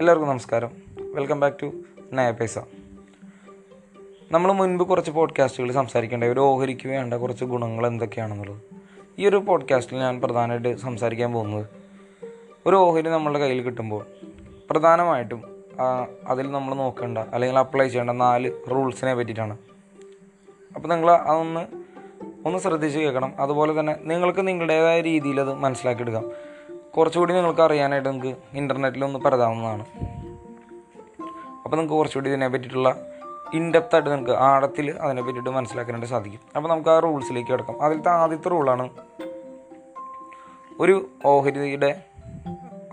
എല്ലാവർക്കും നമസ്കാരം. Welcome back to നയ പൈസ നമ്മൾ മുൻപ് കുറച്ച് പോഡ്കാസ്റ്റുകൾ സംസാരിക്കേണ്ട ഒരു ഓഹരിക്ക് വേണ്ട കുറച്ച് ഗുണങ്ങൾ എന്തൊക്കെയാണെന്നുള്ളത്. ഈ ഒരു പോഡ്കാസ്റ്റിൽ ഞാൻ പ്രധാനമായിട്ട് സംസാരിക്കാൻ പോകുന്നത് ഒരു ഓഹരി നമ്മളുടെ കയ്യിൽ കിട്ടുമ്പോൾ പ്രധാനമായിട്ടും അതിൽ നമ്മൾ നോക്കേണ്ട അല്ലെങ്കിൽ അപ്ലൈ ചെയ്യേണ്ട നാല് റൂൾസിനെ പറ്റിയിട്ടാണ്. അപ്പോൾ നിങ്ങൾ അതൊന്ന് ഒന്ന് ശ്രദ്ധിച്ച് കേൾക്കണം. അതുപോലെ തന്നെ നിങ്ങൾക്ക് നിങ്ങളുടേതായ രീതിയിൽ അത് മനസ്സിലാക്കിയെടുക്കാം കുറച്ചുകൂടി നിങ്ങൾക്ക് അറിയാനായിട്ട് നിങ്ങൾക്ക് ഇന്റർനെറ്റിലൊന്ന് പരതാവുന്നതാണ്. അപ്പോൾ നിങ്ങൾക്ക് കുറച്ചുകൂടി ഇതിനെ പറ്റിയിട്ടുള്ള ഇൻഡെപ്തായിട്ട് നിങ്ങൾക്ക് ആഴത്തിൽ അതിനെ പറ്റിയിട്ട് മനസ്സിലാക്കാനായിട്ട് സാധിക്കും. അപ്പോൾ നമുക്ക് ആ റൂൾസിലേക്ക് കിടക്കാം. അതിലത്തെ ആദ്യത്തെ റൂളാണ് ഒരു ഓഹരിയുടെ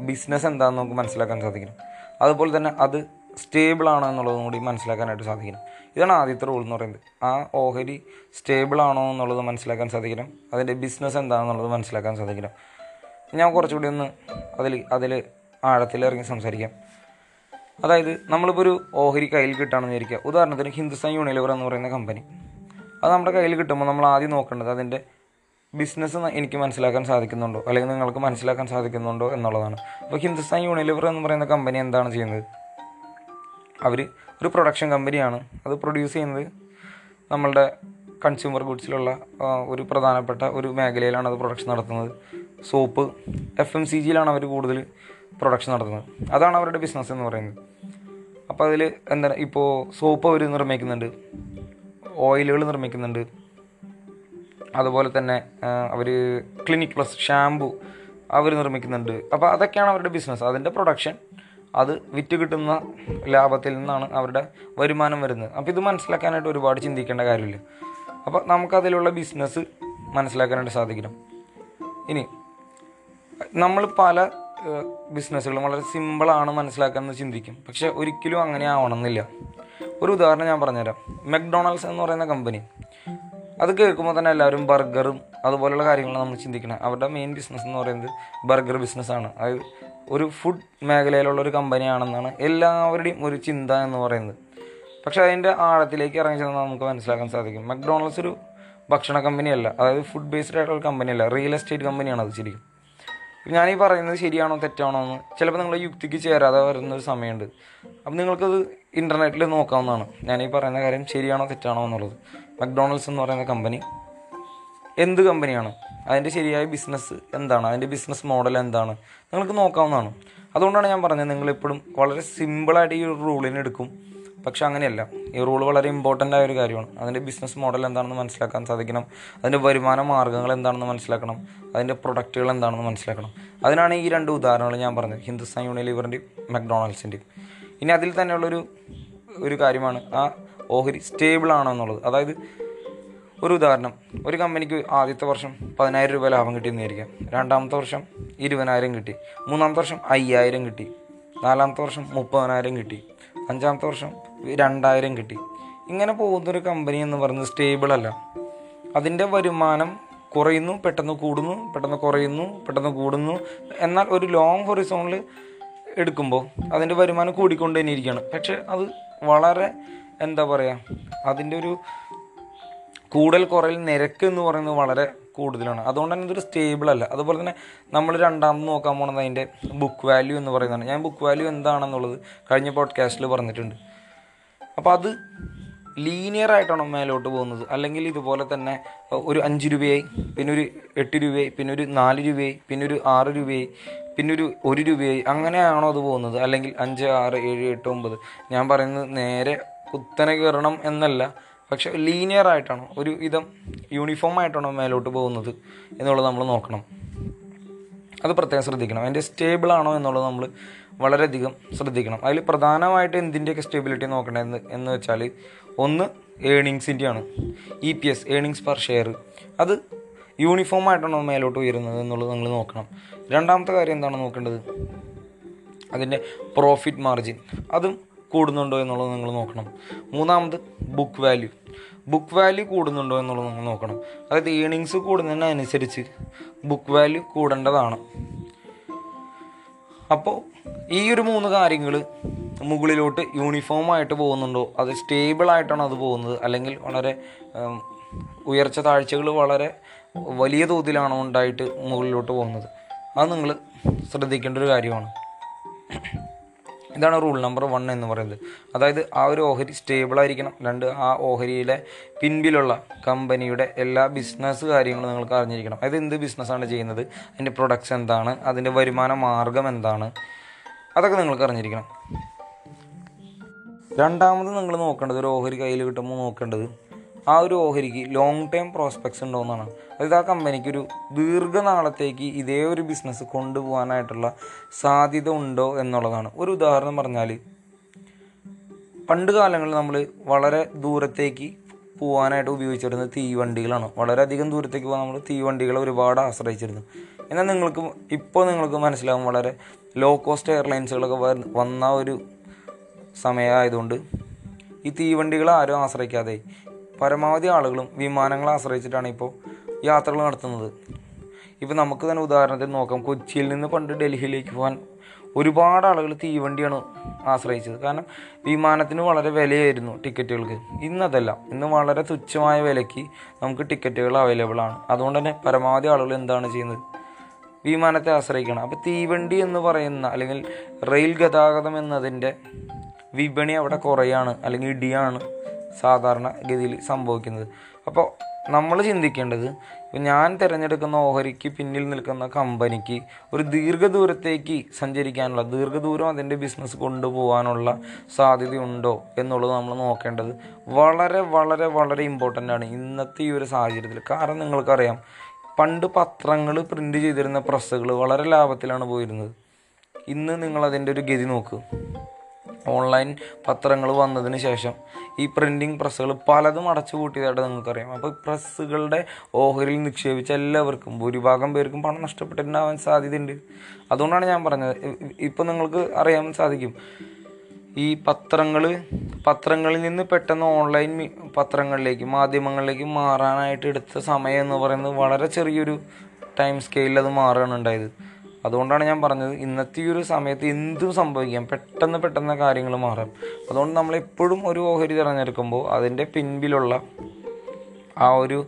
ബിസിനസ് എന്താണെന്ന് നമുക്ക് മനസ്സിലാക്കാൻ സാധിക്കണം. അതുപോലെ തന്നെ അത് സ്റ്റേബിൾ ആണോ എന്നുള്ളതും കൂടി മനസ്സിലാക്കാനായിട്ട് സാധിക്കണം. ഇതാണ് ആദ്യത്തെ റൂൾ എന്ന് പറയുന്നത്. ആ ഓഹരി സ്റ്റേബിൾ ആണോ എന്നുള്ളത് മനസ്സിലാക്കാൻ സാധിക്കണം. അതിന്റെ ബിസിനസ് എന്താണെന്നുള്ളത് മനസ്സിലാക്കാൻ സാധിക്കണം. ഞാൻ കുറച്ചുകൂടി ഒന്ന് അതിൽ അതിൽ ആഴത്തിൽ ഇറങ്ങി സംസാരിക്കാം. അതായത് നമ്മളിപ്പോൾ ഒരു ഓഹരി കയ്യിൽ കിട്ടുകയാണെന്ന് വിചാരിക്കുക. ഉദാഹരണത്തിന് ഹിന്ദുസ്ഥാൻ യൂണിലിവർ എന്ന് പറയുന്ന കമ്പനി അത് നമ്മുടെ കയ്യിൽ കിട്ടുമ്പോൾ നമ്മൾ ആദ്യം നോക്കേണ്ടത് അതിന്റെ ബിസിനസ് എനിക്ക് മനസ്സിലാക്കാൻ സാധിക്കുന്നുണ്ടോ? അല്ലെങ്കിൽ നിങ്ങൾക്ക് മനസ്സിലാക്കാൻ സാധിക്കുന്നുണ്ടോ എന്നുള്ളതാണ്. അപ്പോൾ ഹിന്ദുസ്ഥാൻ യൂണിലിവർ എന്ന് പറയുന്ന കമ്പനി എന്താണ് ചെയ്യുന്നത്? അവർ ഒരു പ്രൊഡക്ഷൻ കമ്പനിയാണ് അത് പ്രൊഡ്യൂസ് ചെയ്യുന്നത് നമ്മളുടെ കൺസ്യൂമർ ഗുഡ്സിലുള്ള ഒരു പ്രധാനപ്പെട്ട ഒരു മേഖലയിലാണ് അത് പ്രൊഡക്ഷൻ നടത്തുന്നത്. സോപ്പ് എഫ് എം സി ജിയിലാണ് അവർ കൂടുതൽ പ്രൊഡക്ഷൻ നടത്തുന്നത്. അതാണ് അവരുടെ ബിസിനസ് എന്ന് പറയുന്നത്. അപ്പോൾ അതിൽ എന്താ ഇപ്പോൾ സോപ്പ് അവർ നിർമ്മിക്കുന്നുണ്ട് ഓയിലുകൾ നിർമ്മിക്കുന്നുണ്ട്. അതുപോലെ തന്നെ അവർ ക്ലിനിക് പ്ലസ് ഷാംപൂ അവർ നിർമ്മിക്കുന്നുണ്ട്. അപ്പോൾ അതൊക്കെയാണ് അവരുടെ ബിസിനസ് അതിന്റെ പ്രൊഡക്ഷൻ അത് വിറ്റ് കിട്ടുന്ന ലാഭത്തിൽ നിന്നാണ് അവരുടെ വരുമാനം വരുന്നത്. അപ്പോൾ ഇത് മനസ്സിലാക്കാനായിട്ട് ഒരുപാട് ചിന്തിക്കേണ്ട കാര്യമില്ല. അപ്പോൾ നമുക്കതിലുള്ള ബിസിനസ് മനസ്സിലാക്കാനായിട്ട് സാധിക്കണം. ഇനി നമ്മൾ പല ബിസിനസ്സുകളും വളരെ സിമ്പിളാണ് മനസ്സിലാക്കാമെന്ന് ചിന്തിക്കും. പക്ഷെ ഒരിക്കലും അങ്ങനെ ആവണമെന്നില്ല. ഒരു ഉദാഹരണം ഞാൻ പറഞ്ഞുതരാം. മെക്ഡൊണാൾഡ്സ് എന്ന് പറയുന്ന കമ്പനി അത് കേൾക്കുമ്പോൾ തന്നെ എല്ലാവരും ബർഗറും അതുപോലെയുള്ള കാര്യങ്ങളാണ് നമ്മൾ ചിന്തിക്കണം. അവരുടെ മെയിൻ ബിസിനസ് എന്ന് പറയുന്നത് ബർഗർ ബിസിനസ്സാണ് അത് ഒരു ഫുഡ് മേഖലയിലുള്ള ഒരു കമ്പനിയാണെന്നാണ് എല്ലാവരുടെയും ഒരു ചിന്ത എന്ന് പറയുന്നത്. പക്ഷെ അതിന്റെ ആഴത്തിലേക്ക് ഇറങ്ങി ചെന്നാൽ നമുക്ക് മനസ്സിലാക്കാൻ സാധിക്കും. മക്ഡൊണാൾഡ്സ് ഒരു ഭക്ഷണ കമ്പനിയല്ല അതായത് ഫുഡ് ബേസ്ഡ് ആയിട്ടുള്ള കമ്പനിയല്ല റിയൽ എസ്റ്റേറ്റ് കമ്പനിയാണ് അത് ശരിക്കും. ഞാൻ ഈ പറയുന്നത് ശരിയാണോ തെറ്റാണോ എന്ന്. ചിലപ്പോൾ നിങ്ങൾ യുക്തിക്ക് ചേരാതെ വരുന്ന ഒരു സമയമുണ്ട്. അപ്പം നിങ്ങൾക്കത് ഇന്റർനെറ്റിൽ നോക്കാവുന്നതാണ്. ഞാൻ ഈ പറയുന്ന കാര്യം ശരിയാണോ തെറ്റാണോ എന്നുള്ളത്. മക്ഡൊണാൾഡ്സ് എന്ന് പറയുന്ന കമ്പനി എന്ത് കമ്പനിയാണ് അതിന്റെ ശരിയായ ബിസിനസ് എന്താണ്? അതിന്റെ ബിസിനസ് മോഡൽ എന്താണ്? നിങ്ങൾക്ക് നോക്കാവുന്നതാണ്. അതുകൊണ്ടാണ് ഞാൻ പറഞ്ഞത് നിങ്ങളെപ്പോഴും വളരെ സിമ്പിളായിട്ട് ഈ ഒരു റൂളിനെ എടുക്കും. പക്ഷെ അങ്ങനെയല്ല. ഈ റൂൾ വളരെ ഇമ്പോർട്ടന്റ് ആയ ഒരു കാര്യമാണ്. അതിന്റെ ബിസിനസ് മോഡൽ എന്താണെന്ന് മനസ്സിലാക്കാൻ സാധിക്കണം. അതിന്റെ വരുമാന മാർഗങ്ങൾ എന്താണെന്ന് മനസ്സിലാക്കണം. അതിന്റെ പ്രൊഡക്റ്റുകൾ എന്താണെന്ന് മനസ്സിലാക്കണം. അതിനാണ് ഈ രണ്ട് ഉദാഹരണങ്ങൾ ഞാൻ പറഞ്ഞത്. ഹിന്ദുസ്ഥാൻ യൂണിലിവറിന്റെയും മക്ഡൊണാൾഡ്സിന്റെയും ഇനി അതിൽ തന്നെയുള്ളൊരു ഒരു കാര്യമാണ്. ആ ഓഹരി സ്റ്റേബിൾ ആണോ എന്നുള്ളത് അതായത് ഒരു ഉദാഹരണം. ഒരു കമ്പനിക്ക് ആദ്യത്തെ വർഷം പതിനായിരം രൂപ ലാഭം കിട്ടിയെന്ന് വിചാരിക്കാം രണ്ടാമത്തെ വർഷം ഇരുപതിനായിരം കിട്ടി. മൂന്നാമത്തെ വർഷം അയ്യായിരം കിട്ടി. നാലാമത്തെ വർഷം മുപ്പതിനായിരം കിട്ടി. അഞ്ചാമത്തെ വർഷം രണ്ടായിരം കിട്ടി. ഇങ്ങനെ പോകുന്നൊരു കമ്പനി എന്ന് പറയുന്നത് സ്റ്റേബിൾ അല്ല. അതിന്റെ വരുമാനം കുറയുന്നു പെട്ടെന്ന് കൂടുന്നു പെട്ടെന്ന് കുറയുന്നു പെട്ടെന്ന് കൂടുന്നു. എന്നാൽ ഒരു ലോങ് ഹൊറിസോണിൽ എടുക്കുമ്പോൾ അതിന്റെ വരുമാനം കൂടിക്കൊണ്ട് തന്നെ ഇരിക്കുകയാണ്. പക്ഷെ അത് വളരെ എന്താ പറയുക അതിന്റെ ഒരു കൂടൽ കുറയൽ നിരക്ക് എന്ന് പറയുന്നത് വളരെ കൂടുതലാണ്. അതുകൊണ്ട് തന്നെ ഇതൊരു സ്റ്റേബിൾ അല്ല. അതുപോലെ തന്നെ നമ്മൾ രണ്ടാമത് നോക്കാൻ പോകുന്നത് അതിന്റെ ബുക്ക് വാല്യൂ എന്ന് പറയുന്നതാണ്. ഞാൻ ബുക്ക് വാല്യൂ എന്താണെന്നുള്ളത് കഴിഞ്ഞ പോഡ്കാസ്റ്റിൽ പറഞ്ഞിട്ടുണ്ട്. അപ്പോൾ അത് ലീനിയർ ആയിട്ടാണോ മേലോട്ട് പോകുന്നത്. അല്ലെങ്കിൽ ഇതുപോലെ തന്നെ ഒരു അഞ്ച് രൂപയായി പിന്നെ ഒരു എട്ട് രൂപയായി പിന്നെ ഒരു നാല് രൂപയായി പിന്നെ ഒരു ആറ് രൂപയായി പിന്നെ ഒരു ഒരു രൂപയായി. അങ്ങനെയാണോ അത് പോകുന്നത്? അല്ലെങ്കിൽ അഞ്ച് ആറ് ഏഴ് എട്ട് ഒമ്പത്. ഞാൻ പറയുന്നത് നേരെ കുത്തനെ കയറണം എന്നല്ല. പക്ഷെ ലീനിയർ ആയിട്ടാണോ ഒരു വിധം യൂണിഫോം ആയിട്ടാണോ മേലോട്ട് പോകുന്നത് എന്നുള്ളത് നമ്മൾ നോക്കണം. അത് പ്രത്യേകം ശ്രദ്ധിക്കണം. അതിന്റെ സ്റ്റേബിൾ ആണോ എന്നുള്ളത് നമ്മൾ വളരെയധികം ശ്രദ്ധിക്കണം. അതിൽ പ്രധാനമായിട്ട് എന്തിന്റെയൊക്കെ സ്റ്റെബിലിറ്റി നോക്കേണ്ടത് എന്ന് വെച്ചാൽ ഒന്ന് ഏണിങ്സിന്റെയാണ് E P S earnings per share അത് യൂണിഫോം ആയിട്ടാണോ മേലോട്ട് ഉയരുന്നത് എന്നുള്ളത് നിങ്ങൾ നോക്കണം. രണ്ടാമത്തെ കാര്യം എന്താണ് നോക്കേണ്ടത്? അതിന്റെ പ്രോഫിറ്റ് മാർജിൻ അതും കൂടുന്നുണ്ടോ എന്നുള്ളത് നിങ്ങൾ നോക്കണം. മൂന്നാമത് ബുക്ക് വാല്യൂ ബുക്ക് വാല്യൂ കൂടുന്നുണ്ടോ എന്നുള്ളത് നമ്മൾ നോക്കണം. അതായത് ഏണിങ്സ് കൂടുന്നതിനനുസരിച്ച് ബുക്ക് വാല്യൂ കൂടേണ്ടതാണ്. അപ്പോൾ ഈ ഒരു മൂന്ന് കാര്യങ്ങൾ മുകളിലോട്ട് യൂണിഫോം ആയിട്ട് പോകുന്നുണ്ടോ? അത് സ്റ്റേബിൾ ആയിട്ടാണോ അത് പോകുന്നത്? അല്ലെങ്കിൽ വളരെ ഉയർച്ച താഴ്ചകൾ വളരെ വലിയ തോതിലാണോ ഉണ്ടായിട്ട് മുകളിലോട്ട് പോകുന്നത്? അത് നിങ്ങൾ ശ്രദ്ധിക്കേണ്ട ഒരു കാര്യമാണ്. ഇതാണ് റൂൾ നമ്പർ വൺ എന്ന് പറയുന്നത്. അതായത് ആ ഒരു ഓഹരി സ്റ്റേബിൾ ആയിരിക്കണം. രണ്ട് ആ ഓഹരിയിലെ പിൻപിലുള്ള കമ്പനിയുടെ എല്ലാ ബിസിനസ് കാര്യങ്ങളും നിങ്ങൾക്ക് അറിഞ്ഞിരിക്കണം. അതായത് എന്ത് ബിസിനസ്സാണ് ചെയ്യുന്നത്? അതിന്റെ പ്രൊഡക്ട്സ് എന്താണ്? അതിന്റെ വരുമാന മാർഗം എന്താണ്? അതൊക്കെ നിങ്ങൾക്ക് അറിഞ്ഞിരിക്കണം. രണ്ടാമത് നിങ്ങൾ നോക്കേണ്ടത് ഒരു ഓഹരി കയ്യിൽ കിട്ടുമ്പോൾ നോക്കേണ്ടത് ആ ഒരു ഓഹരിക്ക് ലോങ് ടൈം പ്രോസ്പെക്ട്സ് ഉണ്ടോ എന്നാണ്. അതായത് ആ കമ്പനിക്ക് ഒരു ദീർഘനാളത്തേക്ക് ഇതേ ഒരു ബിസിനസ് കൊണ്ടുപോകാനായിട്ടുള്ള സാധ്യത ഉണ്ടോ എന്നുള്ളതാണ്. ഒരു ഉദാഹരണം പറഞ്ഞാൽ പണ്ട് കാലങ്ങളിൽ നമ്മൾ വളരെ ദൂരത്തേക്ക് പോകാനായിട്ട് ഉപയോഗിച്ചിരുന്നത് തീവണ്ടികളാണ്. വളരെയധികം ദൂരത്തേക്ക് പോകാൻ നമ്മൾ തീവണ്ടികളെ ഒരുപാട് ആശ്രയിച്ചിരുന്നു. എന്നാൽ നിങ്ങൾക്ക് ഇപ്പോൾ നിങ്ങൾക്ക് മനസ്സിലാവും വളരെ ലോ കോസ്റ്റ് എയർലൈൻസുകളൊക്കെ വന്ന ഒരു സമയമായതുകൊണ്ട് ഈ തീവണ്ടികളെ ആരും ആശ്രയിക്കാതെ പരമാവധി ആളുകളും വിമാനങ്ങളെ ആശ്രയിച്ചിട്ടാണ് ഇപ്പോൾ യാത്രകൾ നടത്തുന്നത്. ഇപ്പോൾ നമുക്ക് തന്നെ ഉദാഹരണത്തിന് നോക്കാം. കൊച്ചിയിൽ നിന്ന് പണ്ട് ഡൽഹിയിലേക്ക് പോകാൻ ഒരുപാട് ആളുകൾ തീവണ്ടിയാണ് ആശ്രയിച്ചത്. കാരണം വിമാനത്തിന് വളരെ വിലയായിരുന്നു ടിക്കറ്റുകൾക്ക്. ഇന്നതല്ല ഇന്ന് വളരെ തുച്ഛമായ വിലയ്ക്ക് നമുക്ക് ടിക്കറ്റുകൾ അവൈലബിൾ ആണ്. അതുകൊണ്ട് തന്നെ പരമാവധി ആളുകൾ എന്താണ് ചെയ്യുന്നത്? വിമാനത്തെ ആശ്രയിക്കണം. അപ്പോൾ തീവണ്ടി എന്ന് പറയുന്ന അല്ലെങ്കിൽ റെയിൽ ഗതാഗതം എന്നതിന്റെ വിപണി അവിടെ കുറയാണ്. അല്ലെങ്കിൽ ഇടിയാണ്. സാധാരണ ഗതിയിൽ സംഭവിക്കുന്നത്. അപ്പോൾ നമ്മൾ ചിന്തിക്കേണ്ടത് ഞാൻ തിരഞ്ഞെടുക്കുന്ന ഓഹരിക്ക് പിന്നിൽ നിൽക്കുന്ന കമ്പനിക്ക് ഒരു ദീർഘദൂരത്തേക്ക് സഞ്ചരിക്കാനുള്ള ദീർഘദൂരം അതിന്റെ ബിസിനസ് കൊണ്ടുപോകാനുള്ള സാധ്യതയുണ്ടോ എന്നുള്ളത് നമ്മൾ നോക്കേണ്ടത് വളരെ വളരെ വളരെ ഇമ്പോർട്ടന്റ് ആണ് ഇന്നത്തെ ഈ ഒരു സാഹചര്യത്തിൽ. കാരണം നിങ്ങൾക്കറിയാം പണ്ട് പത്രങ്ങൾ പ്രിന്റ് ചെയ്തിരുന്ന പ്രസ്സുകൾ വളരെ ലാഭത്തിലാണ് പോയിരുന്നത്. ഇന്ന് നിങ്ങൾ അതിന്റെ ഒരു ഗതി നോക്ക്. ഓൺലൈൻ പത്രങ്ങൾ വന്നതിന് ശേഷം ഈ പ്രിന്റിങ് പ്രസ്സുകൾ പലതും അടച്ചു കൂട്ടിയതായിട്ട് നിങ്ങൾക്കറിയാം. അപ്പോൾ പ്രസ്സുകളുടെ ഓഹരിയിൽ നിക്ഷേപിച്ച എല്ലാവർക്കും ഭൂരിഭാഗം പേർക്കും പണം നഷ്ടപ്പെട്ടിട്ടുണ്ടാവാൻ സാധ്യതയുണ്ട്. അതുകൊണ്ടാണ് ഞാൻ പറഞ്ഞത്. ഇപ്പോൾ നിങ്ങൾക്ക് അറിയാൻ സാധിക്കും. ഈ പത്രങ്ങൾ പത്രങ്ങളിൽ നിന്ന് പെട്ടെന്ന് ഓൺലൈൻ പത്രങ്ങളിലേക്ക് മാധ്യമങ്ങളിലേക്ക് മാറാനായിട്ട് എടുത്ത സമയം എന്ന് പറയുന്നത് വളരെ ചെറിയൊരു ടൈം സ്കെയിലിൽ അത് മാറുകയാണ് ഉണ്ടായത്. അതുകൊണ്ടാണ് ഞാൻ പറഞ്ഞത് ഇന്നത്തെ ഈ ഒരു സമയത്ത് എന്തും സംഭവിക്കാം. പെട്ടെന്ന് പെട്ടെന്ന് കാര്യങ്ങൾ മാറാം. അതുകൊണ്ട് നമ്മൾ എപ്പോഴും ഒരു ഓഹരി തിരഞ്ഞെടുക്കുമ്പോൾ അതിന്റെ പിൻപിലുള്ള ആ ഒരു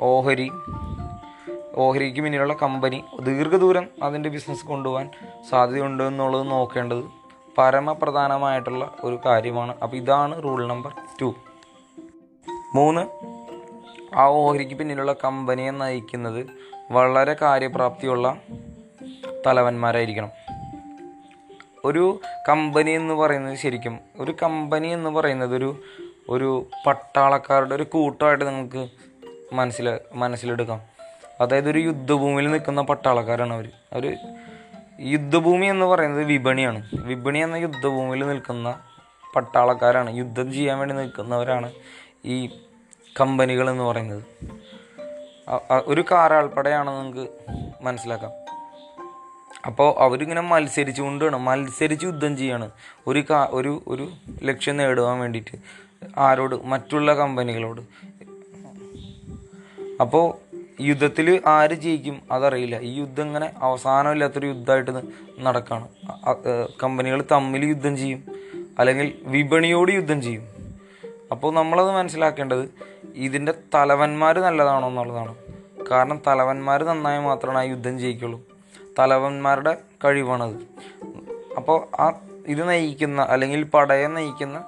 ഓഹരി ഓഹരിക്ക് പിന്നിലുള്ള കമ്പനി ദീർഘദൂരം അതിന്റെ ബിസിനസ് കൊണ്ടുപോകാൻ സാധ്യതയുണ്ട് എന്നുള്ളത് നോക്കേണ്ടത് പരമപ്രധാനമായിട്ടുള്ള ഒരു കാര്യമാണ്. അപ്പോൾ ഇതാണ് റൂൾ നമ്പർ ടു മൂന്ന് ആ ഓഹരിക്ക് പിന്നിലുള്ള കമ്പനിയെ നയിക്കുന്നത് വളരെ കാര്യപ്രാപ്തിയുള്ള തലവന്മാരായിരിക്കണം. ഒരു കമ്പനി എന്ന് പറയുന്നത് ശരിക്കും ഒരു കമ്പനി എന്ന് പറയുന്നത് ഒരു ഒരു പട്ടാളക്കാരുടെ ഒരു കൂട്ടമായിട്ട് നിങ്ങൾക്ക് മനസ്സിൽ മനസ്സിലെടുക്കാം. അതായത് ഒരു യുദ്ധഭൂമിയിൽ നിൽക്കുന്ന പട്ടാളക്കാരാണ് അവർ അവർ യുദ്ധഭൂമി എന്ന് പറയുന്നത് വിപണിയാണ്. വിപണി എന്ന യുദ്ധഭൂമിയിൽ നിൽക്കുന്ന പട്ടാളക്കാരാണ്. യുദ്ധം ചെയ്യാൻ വേണ്ടി നിൽക്കുന്നവരാണ് ഈ കമ്പനികൾ എന്ന് പറയുന്നത്. ഒരു കാരാൾപ്പടയാണ് നിങ്ങൾക്ക് മനസ്സിലാക്കാം. അപ്പോൾ അവരിങ്ങനെ മത്സരിച്ചുകൊണ്ടാണ് മത്സരിച്ച് യുദ്ധം ചെയ്യാണ്. ഒരു കാ ഒരു ഒരു ലക്ഷ്യം നേടുവാൻ വേണ്ടിയിട്ട് ആരോട് മറ്റുള്ള കമ്പനികളോട്. അപ്പോൾ യുദ്ധത്തിൽ ആര് ജയിക്കും അതറിയില്ല. ഈ യുദ്ധം ഇങ്ങനെ അവസാനമില്ലാത്തൊരു യുദ്ധമായിട്ട് നടക്കുകയാണ് കമ്പനികൾ തമ്മിൽ യുദ്ധം ചെയ്യും. അല്ലെങ്കിൽ വിപണിയോട് യുദ്ധം ചെയ്യും. അപ്പോൾ നമ്മളത് മനസ്സിലാക്കേണ്ടത് ഇതിന്റെ തലവന്മാർ നല്ലതാണോ എന്നുള്ളതാണ്. കാരണം തലവന്മാർ നന്നായി മാത്രമാണ് ആ യുദ്ധം ജയിക്കുള്ളൂ. തലവന്മാരുടെ കഴിവാണത്. അപ്പോൾ ആ ഇത് നയിക്കുന്ന അല്ലെങ്കിൽ പടയെ നയിക്കുന്ന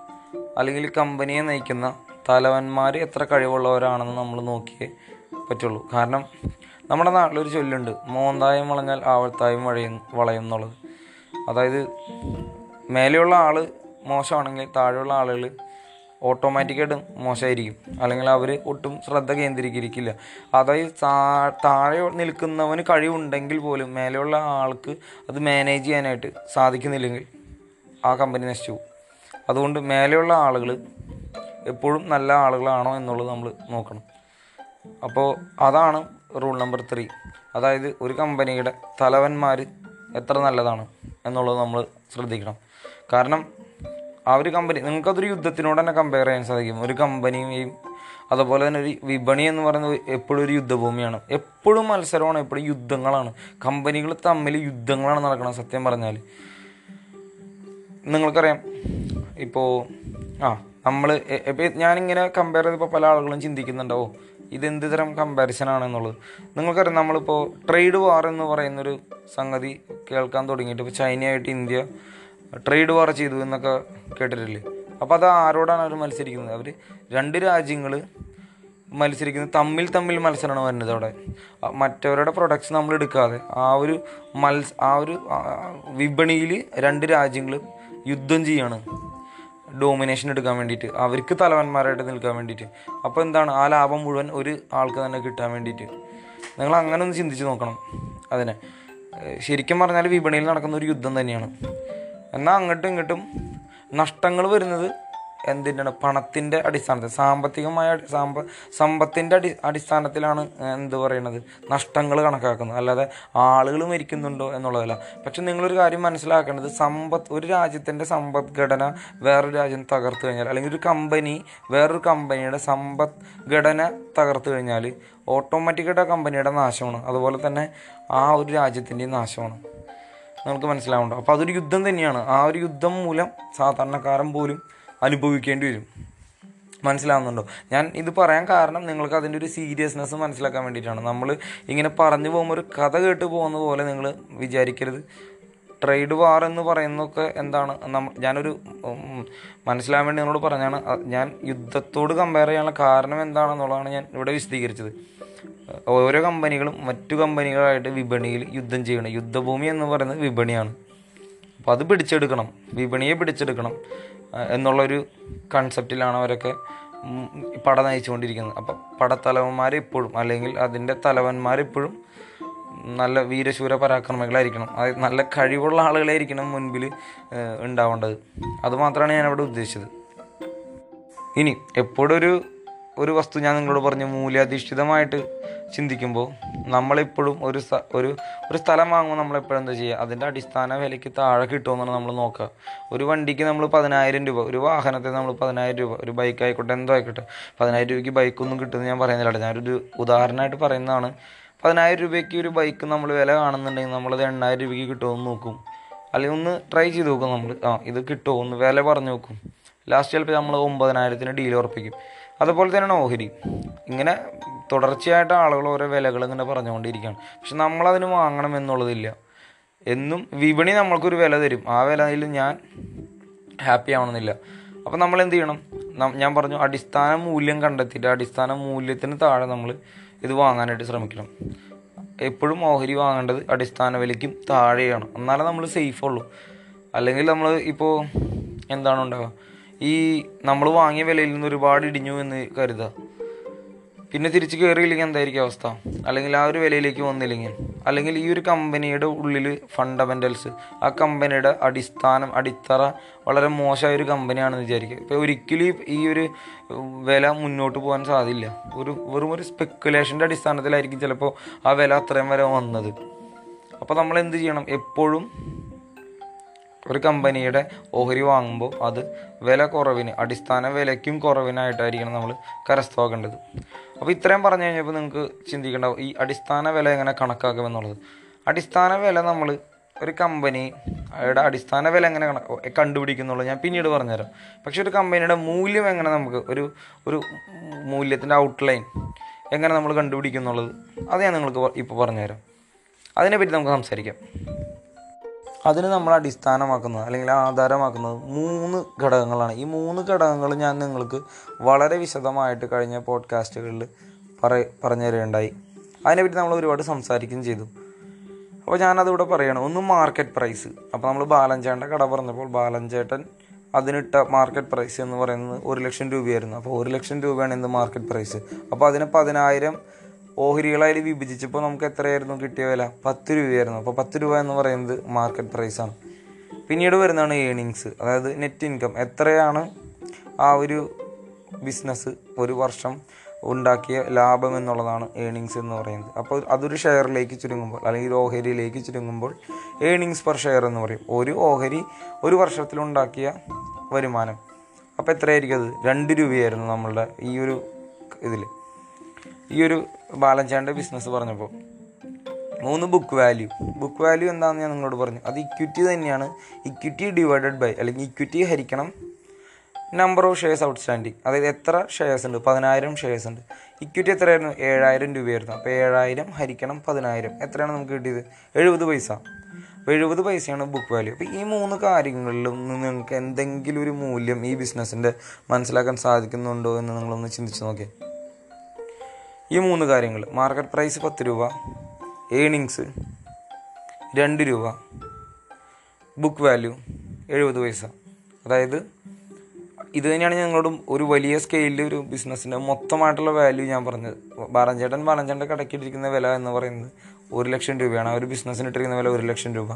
അല്ലെങ്കിൽ കമ്പനിയെ നയിക്കുന്ന തലവന്മാർ എത്ര കഴിവുള്ളവരാണെന്ന് നമ്മൾ നോക്കിയേ പറ്റുള്ളൂ. കാരണം നമ്മുടെ നാട്ടിലൊരു ചൊല്ലുണ്ട് മോന്തായം വളഞ്ഞാൽ ആവത്തായും വഴയും വളയും എന്നുള്ളത്. അതായത് മേലെയുള്ള ആൾ മോശമാണെങ്കിൽ താഴെയുള്ള ആളുകൾ ഓട്ടോമാറ്റിക്കായിട്ടും മോശമായിരിക്കും. അല്ലെങ്കിൽ അവർ ഒട്ടും ശ്രദ്ധ കേന്ദ്രീകരിക്കില്ല. അതായത് താഴെ നിൽക്കുന്നവന് കഴിവുണ്ടെങ്കിൽ പോലും മേലെയുള്ള ആൾക്ക് അത് മാനേജ് ചെയ്യാനായിട്ട് സാധിക്കുന്നില്ലെങ്കിൽ ആ കമ്പനി നശിച്ചു പോകും. അതുകൊണ്ട് മേലെയുള്ള ആളുകൾ എപ്പോഴും നല്ല ആളുകളാണോ എന്നുള്ളത് നമ്മൾ നോക്കണം. അപ്പോൾ അതാണ് റൂൾ നമ്പർ ത്രീ അതായത് ഒരു കമ്പനിയുടെ തലവന്മാർ എത്ര നല്ലതാണ് എന്നുള്ളത് നമ്മൾ ശ്രദ്ധിക്കണം. കാരണം ആ ഒരു കമ്പനി നിങ്ങൾക്കതൊരു യുദ്ധത്തിനോട് തന്നെ കമ്പയർ ചെയ്യാൻ സാധിക്കും. ഒരു കമ്പനിയും അതുപോലെ തന്നെ ഒരു വിപണി എന്ന് പറയുന്നത് എപ്പോഴും ഒരു യുദ്ധഭൂമിയാണ്. എപ്പോഴും മത്സരമാണ് എപ്പോഴും യുദ്ധങ്ങളാണ്. കമ്പനികൾ തമ്മിൽ യുദ്ധങ്ങളാണ് നടക്കുന്നത് സത്യം പറഞ്ഞാൽ നിങ്ങൾക്കറിയാം ഇപ്പോൾ ആ നമ്മൾ ഇപ്പോൾ ഞാനിങ്ങനെ കമ്പയർ ചെയ്തപ്പോൾ പല ആളുകളും ചിന്തിക്കുന്നുണ്ടാവും ഇതെന്ത് തരം കമ്പാരിസൺ ആണെന്നുള്ളത് നിങ്ങൾക്കറിയാം നമ്മളിപ്പോൾ ട്രേഡ് വാർ എന്ന് പറയുന്നൊരു സംഗതി കേൾക്കാൻ തുടങ്ങിയിട്ട് ഇപ്പോൾ ചൈനയായിട്ട് ഇന്ത്യ ട്രേഡ് വാർ ചെയ്തു എന്നൊക്കെ കേട്ടിട്ടില്ലേ? അപ്പോൾ അത് ആരോടാണ് അവർ മത്സരിക്കുന്നത്? അവർ രണ്ട് രാജ്യങ്ങൾ മത്സരിക്കുന്നത് തമ്മിൽ തമ്മിൽ മത്സരമാണ് വരുന്നത് അവിടെ. മറ്റവരുടെ പ്രൊഡക്ട്സ് നമ്മൾ എടുക്കാതെ ആ ഒരു മത്സ ആ ഒരു വിപണിയിൽ രണ്ട് രാജ്യങ്ങൾ യുദ്ധം ചെയ്യാണ്. ഡോമിനേഷൻ എടുക്കാൻ വേണ്ടിയിട്ട്. അവർക്ക് തലവന്മാരായിട്ട് നിൽക്കാൻ വേണ്ടിയിട്ട്. അപ്പോൾ എന്താണ്? ആ ലാഭം മുഴുവൻ ഒരു ആൾക്ക് തന്നെ കിട്ടാൻ വേണ്ടിയിട്ട്. നിങ്ങൾ അങ്ങനെ ഒന്ന് ചിന്തിച്ച് നോക്കണം അതിനെ. ശരിക്കും പറഞ്ഞാൽ വിപണിയിൽ നടക്കുന്ന ഒരു യുദ്ധം തന്നെയാണ്. എന്നാൽ അങ്ങോട്ടും ഇങ്ങോട്ടും നഷ്ടങ്ങൾ വരുന്നത് എന്തിന്റെയാണ് പണത്തിന്റെ അടിസ്ഥാനത്തിൽ സാമ്പത്തികമായ സാമ്പ സമ്പത്തിന്റെ അടി അടിസ്ഥാനത്തിലാണ് എന്ത് പറയുന്നത് നഷ്ടങ്ങൾ കണക്കാക്കുന്നത്. അല്ലാതെ ആളുകൾ മരിക്കുന്നുണ്ടോ എന്നുള്ളതല്ല. പക്ഷെ നിങ്ങളൊരു കാര്യം മനസ്സിലാക്കേണ്ടത് സമ്പത്ത് ഒരു രാജ്യത്തിന്റെ സമ്പദ്ഘടന വേറൊരു രാജ്യം തകർത്തു കഴിഞ്ഞാൽ അല്ലെങ്കിൽ ഒരു കമ്പനി വേറൊരു കമ്പനിയുടെ സമ്പദ്ഘടന തകർത്തു കഴിഞ്ഞാൽ ഓട്ടോമാറ്റിക്കായിട്ട് ആ കമ്പനിയുടെ നാശമാണ്. അതുപോലെ തന്നെ ആ ഒരു രാജ്യത്തിന്റെയും നാശമാണ്. നിങ്ങൾക്ക് മനസ്സിലാവുന്നുണ്ടോ. അപ്പോൾ അതൊരു യുദ്ധം തന്നെയാണ്. ആ ഒരു യുദ്ധം മൂലം സാധാരണക്കാരൻ പോലും അനുഭവിക്കേണ്ടി വരും. മനസ്സിലാവുന്നുണ്ടോ? ഞാൻ ഇത് പറയാൻ കാരണം നിങ്ങൾക്ക് അതിന്റെ ഒരു സീരിയസ്നെസ് മനസ്സിലാക്കാൻ വേണ്ടിയിട്ടാണ്. നമ്മൾ ഇങ്ങനെ പറഞ്ഞു പോകുമ്പോൾ ഒരു കഥ കേട്ട് പോകുന്ന പോലെ നിങ്ങൾ വിചാരിക്കരുത്. ട്രേഡ് വാർ എന്ന് പറയുന്നതൊക്കെ എന്താണ്? നമ്മ ഞാനൊരു മനസ്സിലാവാൻ വേണ്ടി നിങ്ങളോട് പറഞ്ഞാണ് ഞാൻ യുദ്ധത്തോട് കമ്പയർ ചെയ്യാനുള്ള കാരണം എന്താണെന്നുള്ളതാണ് ഞാൻ ഇവിടെ വിശദീകരിച്ചത്. ഓരോ കമ്പനികളും മറ്റു കമ്പനികളായിട്ട് വിപണിയിൽ യുദ്ധം ചെയ്യണം. യുദ്ധഭൂമി എന്ന് പറയുന്നത് വിപണിയാണ്. അപ്പോൾ അത് പിടിച്ചെടുക്കണം. വിപണിയെ പിടിച്ചെടുക്കണം എന്നുള്ളൊരു കൺസെപ്റ്റിലാണ് അവരൊക്കെ പട നയിച്ചുകൊണ്ടിരിക്കുന്നത്. അപ്പം പടത്തലവന്മാർ എപ്പോഴും അല്ലെങ്കിൽ അതിന്റെ തലവന്മാരെപ്പോഴും നല്ല വീരശൂര പരാക്രമികളായിരിക്കണം. അതായത് നല്ല കഴിവുള്ള ആളുകളായിരിക്കണം മുൻപിൽ ഉണ്ടാവേണ്ടത്. അതുമാത്രമാണ് ഞാനവിടെ ഉദ്ദേശിച്ചത്. ഇനി എപ്പോഴും ഒരു വസ്തു ഞാൻ നിങ്ങളോട് പറഞ്ഞു മൂല്യാധിഷ്ഠിതമായിട്ട് ചിന്തിക്കുമ്പോൾ നമ്മളെപ്പോഴും ഒരു ഒരു ഒരു സ്ഥലം വാങ്ങുമ്പോൾ നമ്മളെപ്പോഴും എന്താ ചെയ്യുക അതിന്റെ അടിസ്ഥാന വിലയ്ക്ക് താഴെ കിട്ടുമെന്നാണ് നമ്മൾ നോക്കുക ഒരു വണ്ടിക്ക് നമ്മൾ പതിനായിരം രൂപ ഒരു വാഹനത്തിന് നമ്മൾ പതിനായിരം രൂപ ഒരു ബൈക്ക് ആയിക്കോട്ടെ എന്തോ ആയിക്കോട്ടെ. പതിനായിരം രൂപയ്ക്ക് ബൈക്കൊന്നും കിട്ടുമെന്ന് ഞാൻ പറയുന്നില്ല. ഞാനൊരു ഉദാഹരണമായിട്ട് പറയുന്നതാണ്. പതിനായിരം രൂപയ്ക്ക് ഒരു ബൈക്ക് നമ്മൾ വില കാണുന്നുണ്ടെങ്കിൽ നമ്മളത് എണ്ണായിരം രൂപയ്ക്ക് കിട്ടുമെന്ന് നോക്കും. അല്ലെങ്കിൽ ഒന്ന് ട്രൈ ചെയ്ത് നോക്കും നമ്മൾ ആ ഇത് കിട്ടുമോ ഒന്ന് വില പറഞ്ഞു നോക്കും. ലാസ്റ്റ് ചിലപ്പോൾ നമ്മൾ ഒമ്പതിനായിരത്തിന് ഡീൽ ഉറപ്പിക്കും. അതുപോലെ തന്നെയാണ് ഓഹരി. ഇങ്ങനെ തുടർച്ചയായിട്ട് ആളുകൾ ഓരോ വിലകൾ ഇങ്ങനെ പറഞ്ഞുകൊണ്ടിരിക്കുകയാണ്. പക്ഷെ നമ്മളതിന് വാങ്ങണം എന്നുള്ളതില്ല. എന്നും വിപണി നമ്മൾക്കൊരു വില തരും. ആ വിലയിൽ ഞാൻ ഹാപ്പി ആവണമെന്നില്ല. അപ്പോൾ നമ്മൾ എന്ത് ചെയ്യണം? ഞാൻ പറഞ്ഞു അടിസ്ഥാന മൂല്യം കണ്ടെത്തിയിട്ട് അടിസ്ഥാന മൂല്യത്തിന് താഴെ നമ്മൾ ഇത് വാങ്ങാനായിട്ട് ശ്രമിക്കണം. എപ്പോഴും ഓഹരി വാങ്ങേണ്ടത് അടിസ്ഥാന വിലയ്ക്കും താഴെയാണ്. എന്നാലേ നമ്മൾ സേഫ് ഉള്ളൂ. അല്ലെങ്കിൽ നമ്മൾ ഇപ്പോൾ എന്താണ് ഉണ്ടാവുക ഈ നമ്മൾ വാങ്ങിയ വിലയിൽ നിന്ന് ഒരുപാട് ഇടിഞ്ഞു എന്ന് കരുതുക പിന്നെ തിരിച്ച് കയറിയില്ലെങ്കിൽ എന്തായിരിക്കും അവസ്ഥ? അല്ലെങ്കിൽ ആ ഒരു വിലയിലേക്ക് വന്നില്ലെങ്കിൽ. അല്ലെങ്കിൽ ഈ ഒരു കമ്പനിയുടെ ഉള്ളിൽ ഫണ്ടമെന്റൽസ് ആ കമ്പനിയുടെ അടിസ്ഥാനം അടിത്തറ വളരെ മോശമായ ഒരു കമ്പനിയാണെന്ന് വിചാരിക്കുക. ഇപ്പോൾ ഒരിക്കലും ഈ ഒരു വില മുന്നോട്ട് പോകാൻ സാധ്യമില്ല ഒരു വെറും ഒരു സ്പെക്കുലേഷന്റെ അടിസ്ഥാനത്തിലായിരിക്കും ചിലപ്പോൾ ആ വില അത്രയും വരെ വന്നത്. അപ്പോൾ നമ്മൾ എന്ത് ചെയ്യണം? എപ്പോഴും ഒരു കമ്പനിയുടെ ഓഹരി വാങ്ങുമ്പോൾ അത് വില കുറവിന് അടിസ്ഥാന വിലയ്ക്കും കുറവിനായിട്ടായിരിക്കണം നമ്മൾ കരസ്ഥമാക്കേണ്ടത്. അപ്പോൾ ഇത്രയും പറഞ്ഞു കഴിഞ്ഞപ്പോൾ നിങ്ങൾക്ക് ചിന്തിക്കേണ്ടാവും ഈ അടിസ്ഥാന വില എങ്ങനെ കണക്കാക്കുമെന്നുള്ളത്. അടിസ്ഥാന വില നമ്മൾ ഒരു കമ്പനിയുടെ അടിസ്ഥാന വില എങ്ങനെ കണ കണ്ടുപിടിക്കുന്നുള്ളത് ഞാൻ പിന്നീട് പറഞ്ഞുതരാം. പക്ഷെ ഒരു കമ്പനിയുടെ മൂല്യം എങ്ങനെ നമുക്ക് ഒരു ഒരു മൂല്യത്തിന്റെ ഔട്ട്ലൈൻ എങ്ങനെ നമ്മൾ കണ്ടുപിടിക്കുന്നുള്ളത് അത് ഞാൻ നിങ്ങൾക്ക് ഇപ്പോൾ പറഞ്ഞുതരാം. അതിനെപ്പറ്റി നമുക്ക് സംസാരിക്കാം. അതിന് നമ്മൾ അടിസ്ഥാനമാക്കുന്നത് അല്ലെങ്കിൽ ആധാരമാക്കുന്നത് മൂന്ന് ഘടകങ്ങളാണ്. ഈ മൂന്ന് ഘടകങ്ങൾ ഞാൻ നിങ്ങൾക്ക് വളരെ വിശദമായിട്ട് കഴിഞ്ഞ പോഡ്കാസ്റ്റുകളിൽ പറ പറഞ്ഞു തരുകയുണ്ടായി അതിനെപ്പറ്റി നമ്മൾ ഒരുപാട് സംസാരിക്കുകയും ചെയ്തു. അപ്പോൾ ഞാനതിവിടെ പറയണം. ഒന്ന് മാർക്കറ്റ് പ്രൈസ് അപ്പോൾ നമ്മൾ ബാലഞ്ചേട്ടന്റെ കട പറഞ്ഞപ്പോൾ ബാലഞ്ചേട്ടൻ അതിനിട്ട മാർക്കറ്റ് പ്രൈസ് എന്ന് പറയുന്നത് ഒരു ലക്ഷം രൂപയായിരുന്നു. അപ്പോൾ ഒരു ലക്ഷം രൂപയാണ് ഇന്ന് മാർക്കറ്റ് പ്രൈസ് അപ്പോൾ അതിന് പതിനായിരം ഓഹരികളായി വിഭജിച്ചപ്പോൾ നമുക്ക് എത്രയായിരുന്നു? കിട്ടിയ വില? പത്ത് രൂപയായിരുന്നു. അപ്പോൾ പത്ത് രൂപ എന്ന് പറയുന്നത് മാർക്കറ്റ് പ്രൈസാണ് പിന്നീട് വരുന്നതാണ് ഏണിങ്സ് അതായത് നെറ്റ് ഇൻകം എത്രയാണ് ആ ഒരു ബിസിനസ് ഒരു വർഷം ഉണ്ടാക്കിയ ലാഭം എന്നുള്ളതാണ് ഏണിങ്സ് എന്ന് പറയുന്നത്. അപ്പോൾ അതൊരു ഷെയറിലേക്ക് ചുരുങ്ങുമ്പോൾ അല്ലെങ്കിൽ ഒരു ഓഹരിയിലേക്ക് ചുരുങ്ങുമ്പോൾ ഏണിങ്സ് പെർ ഷെയർ എന്ന് പറയും. ഒരു ഓഹരി ഒരു വർഷത്തിലുണ്ടാക്കിയ വരുമാനം. അപ്പോൾ എത്രയായിരിക്കും അത്? രണ്ട് രൂപയായിരുന്നു നമ്മളുടെ ഈ ഒരു ഇതിൽ ഈ ഒരു ബാലൻചാന്റെ ബിസിനസ് പറഞ്ഞപ്പോൾ മൂന്ന് ബുക്ക് വാല്യൂ ബുക്ക് വാല്യൂ എന്താണെന്ന് ഞാൻ നിങ്ങളോട് പറഞ്ഞു. അത് ഇക്വിറ്റി തന്നെയാണ്. ഇക്വിറ്റി ഡിവൈഡഡ് ബൈ അല്ലെങ്കിൽ ഇക്വിറ്റി ഹരിക്കണം. നമ്പർ ഓഫ് ഷെയർസ് ഔട്ട്സ്റ്റാൻഡിങ് അതായത് എത്ര ഷെയർസ് ഉണ്ട്? പതിനായിരം ഷെയർസ് ഉണ്ട്. ഇക്വിറ്റി എത്രയായിരുന്നു? ഏഴായിരം രൂപയായിരുന്നു. അപ്പോൾ ഏഴായിരം ഹരിക്കണം പതിനായിരം. എത്രയാണ് നമുക്ക് കിട്ടിയത്? എഴുപത് പൈസ. അപ്പോൾ എഴുപത് പൈസയാണ് ബുക്ക് വാല്യൂ അപ്പോൾ ഈ മൂന്ന് കാര്യങ്ങളിലും നിങ്ങൾക്ക് എന്തെങ്കിലും ഒരു മൂല്യം ഈ ബിസിനസ്സിന്റെ മനസ്സിലാക്കാൻ സാധിക്കുന്നുണ്ടോ എന്ന് നിങ്ങളൊന്ന് ചിന്തിച്ച് നോക്കിയേ. ഈ മൂന്ന് കാര്യങ്ങൾ. മാർക്കറ്റ് പ്രൈസ് പത്ത് രൂപ ഏണിങ്സ് രണ്ട് രൂപ ബുക്ക് വാല്യൂ എഴുപത് പൈസ. അതായത് ഇത് തന്നെയാണ് ഞങ്ങളോട് ഒരു വലിയ സ്കെയിലിൽ ഒരു ബിസിനസ്സിന്റെ മൊത്തമായിട്ടുള്ള വാല്യൂ ഞാൻ പറഞ്ഞത്. ബാലഞ്ചേട്ടൻ ബാലഞ്ചേട്ടന്റെ കടക്കിട്ടിരിക്കുന്ന വില എന്ന് പറയുന്നത് ഒരു ലക്ഷം രൂപയാണ്. ആ ഒരു ബിസിനസ്സിന് ഇട്ടിരിക്കുന്ന വില ഒരു ലക്ഷം രൂപ.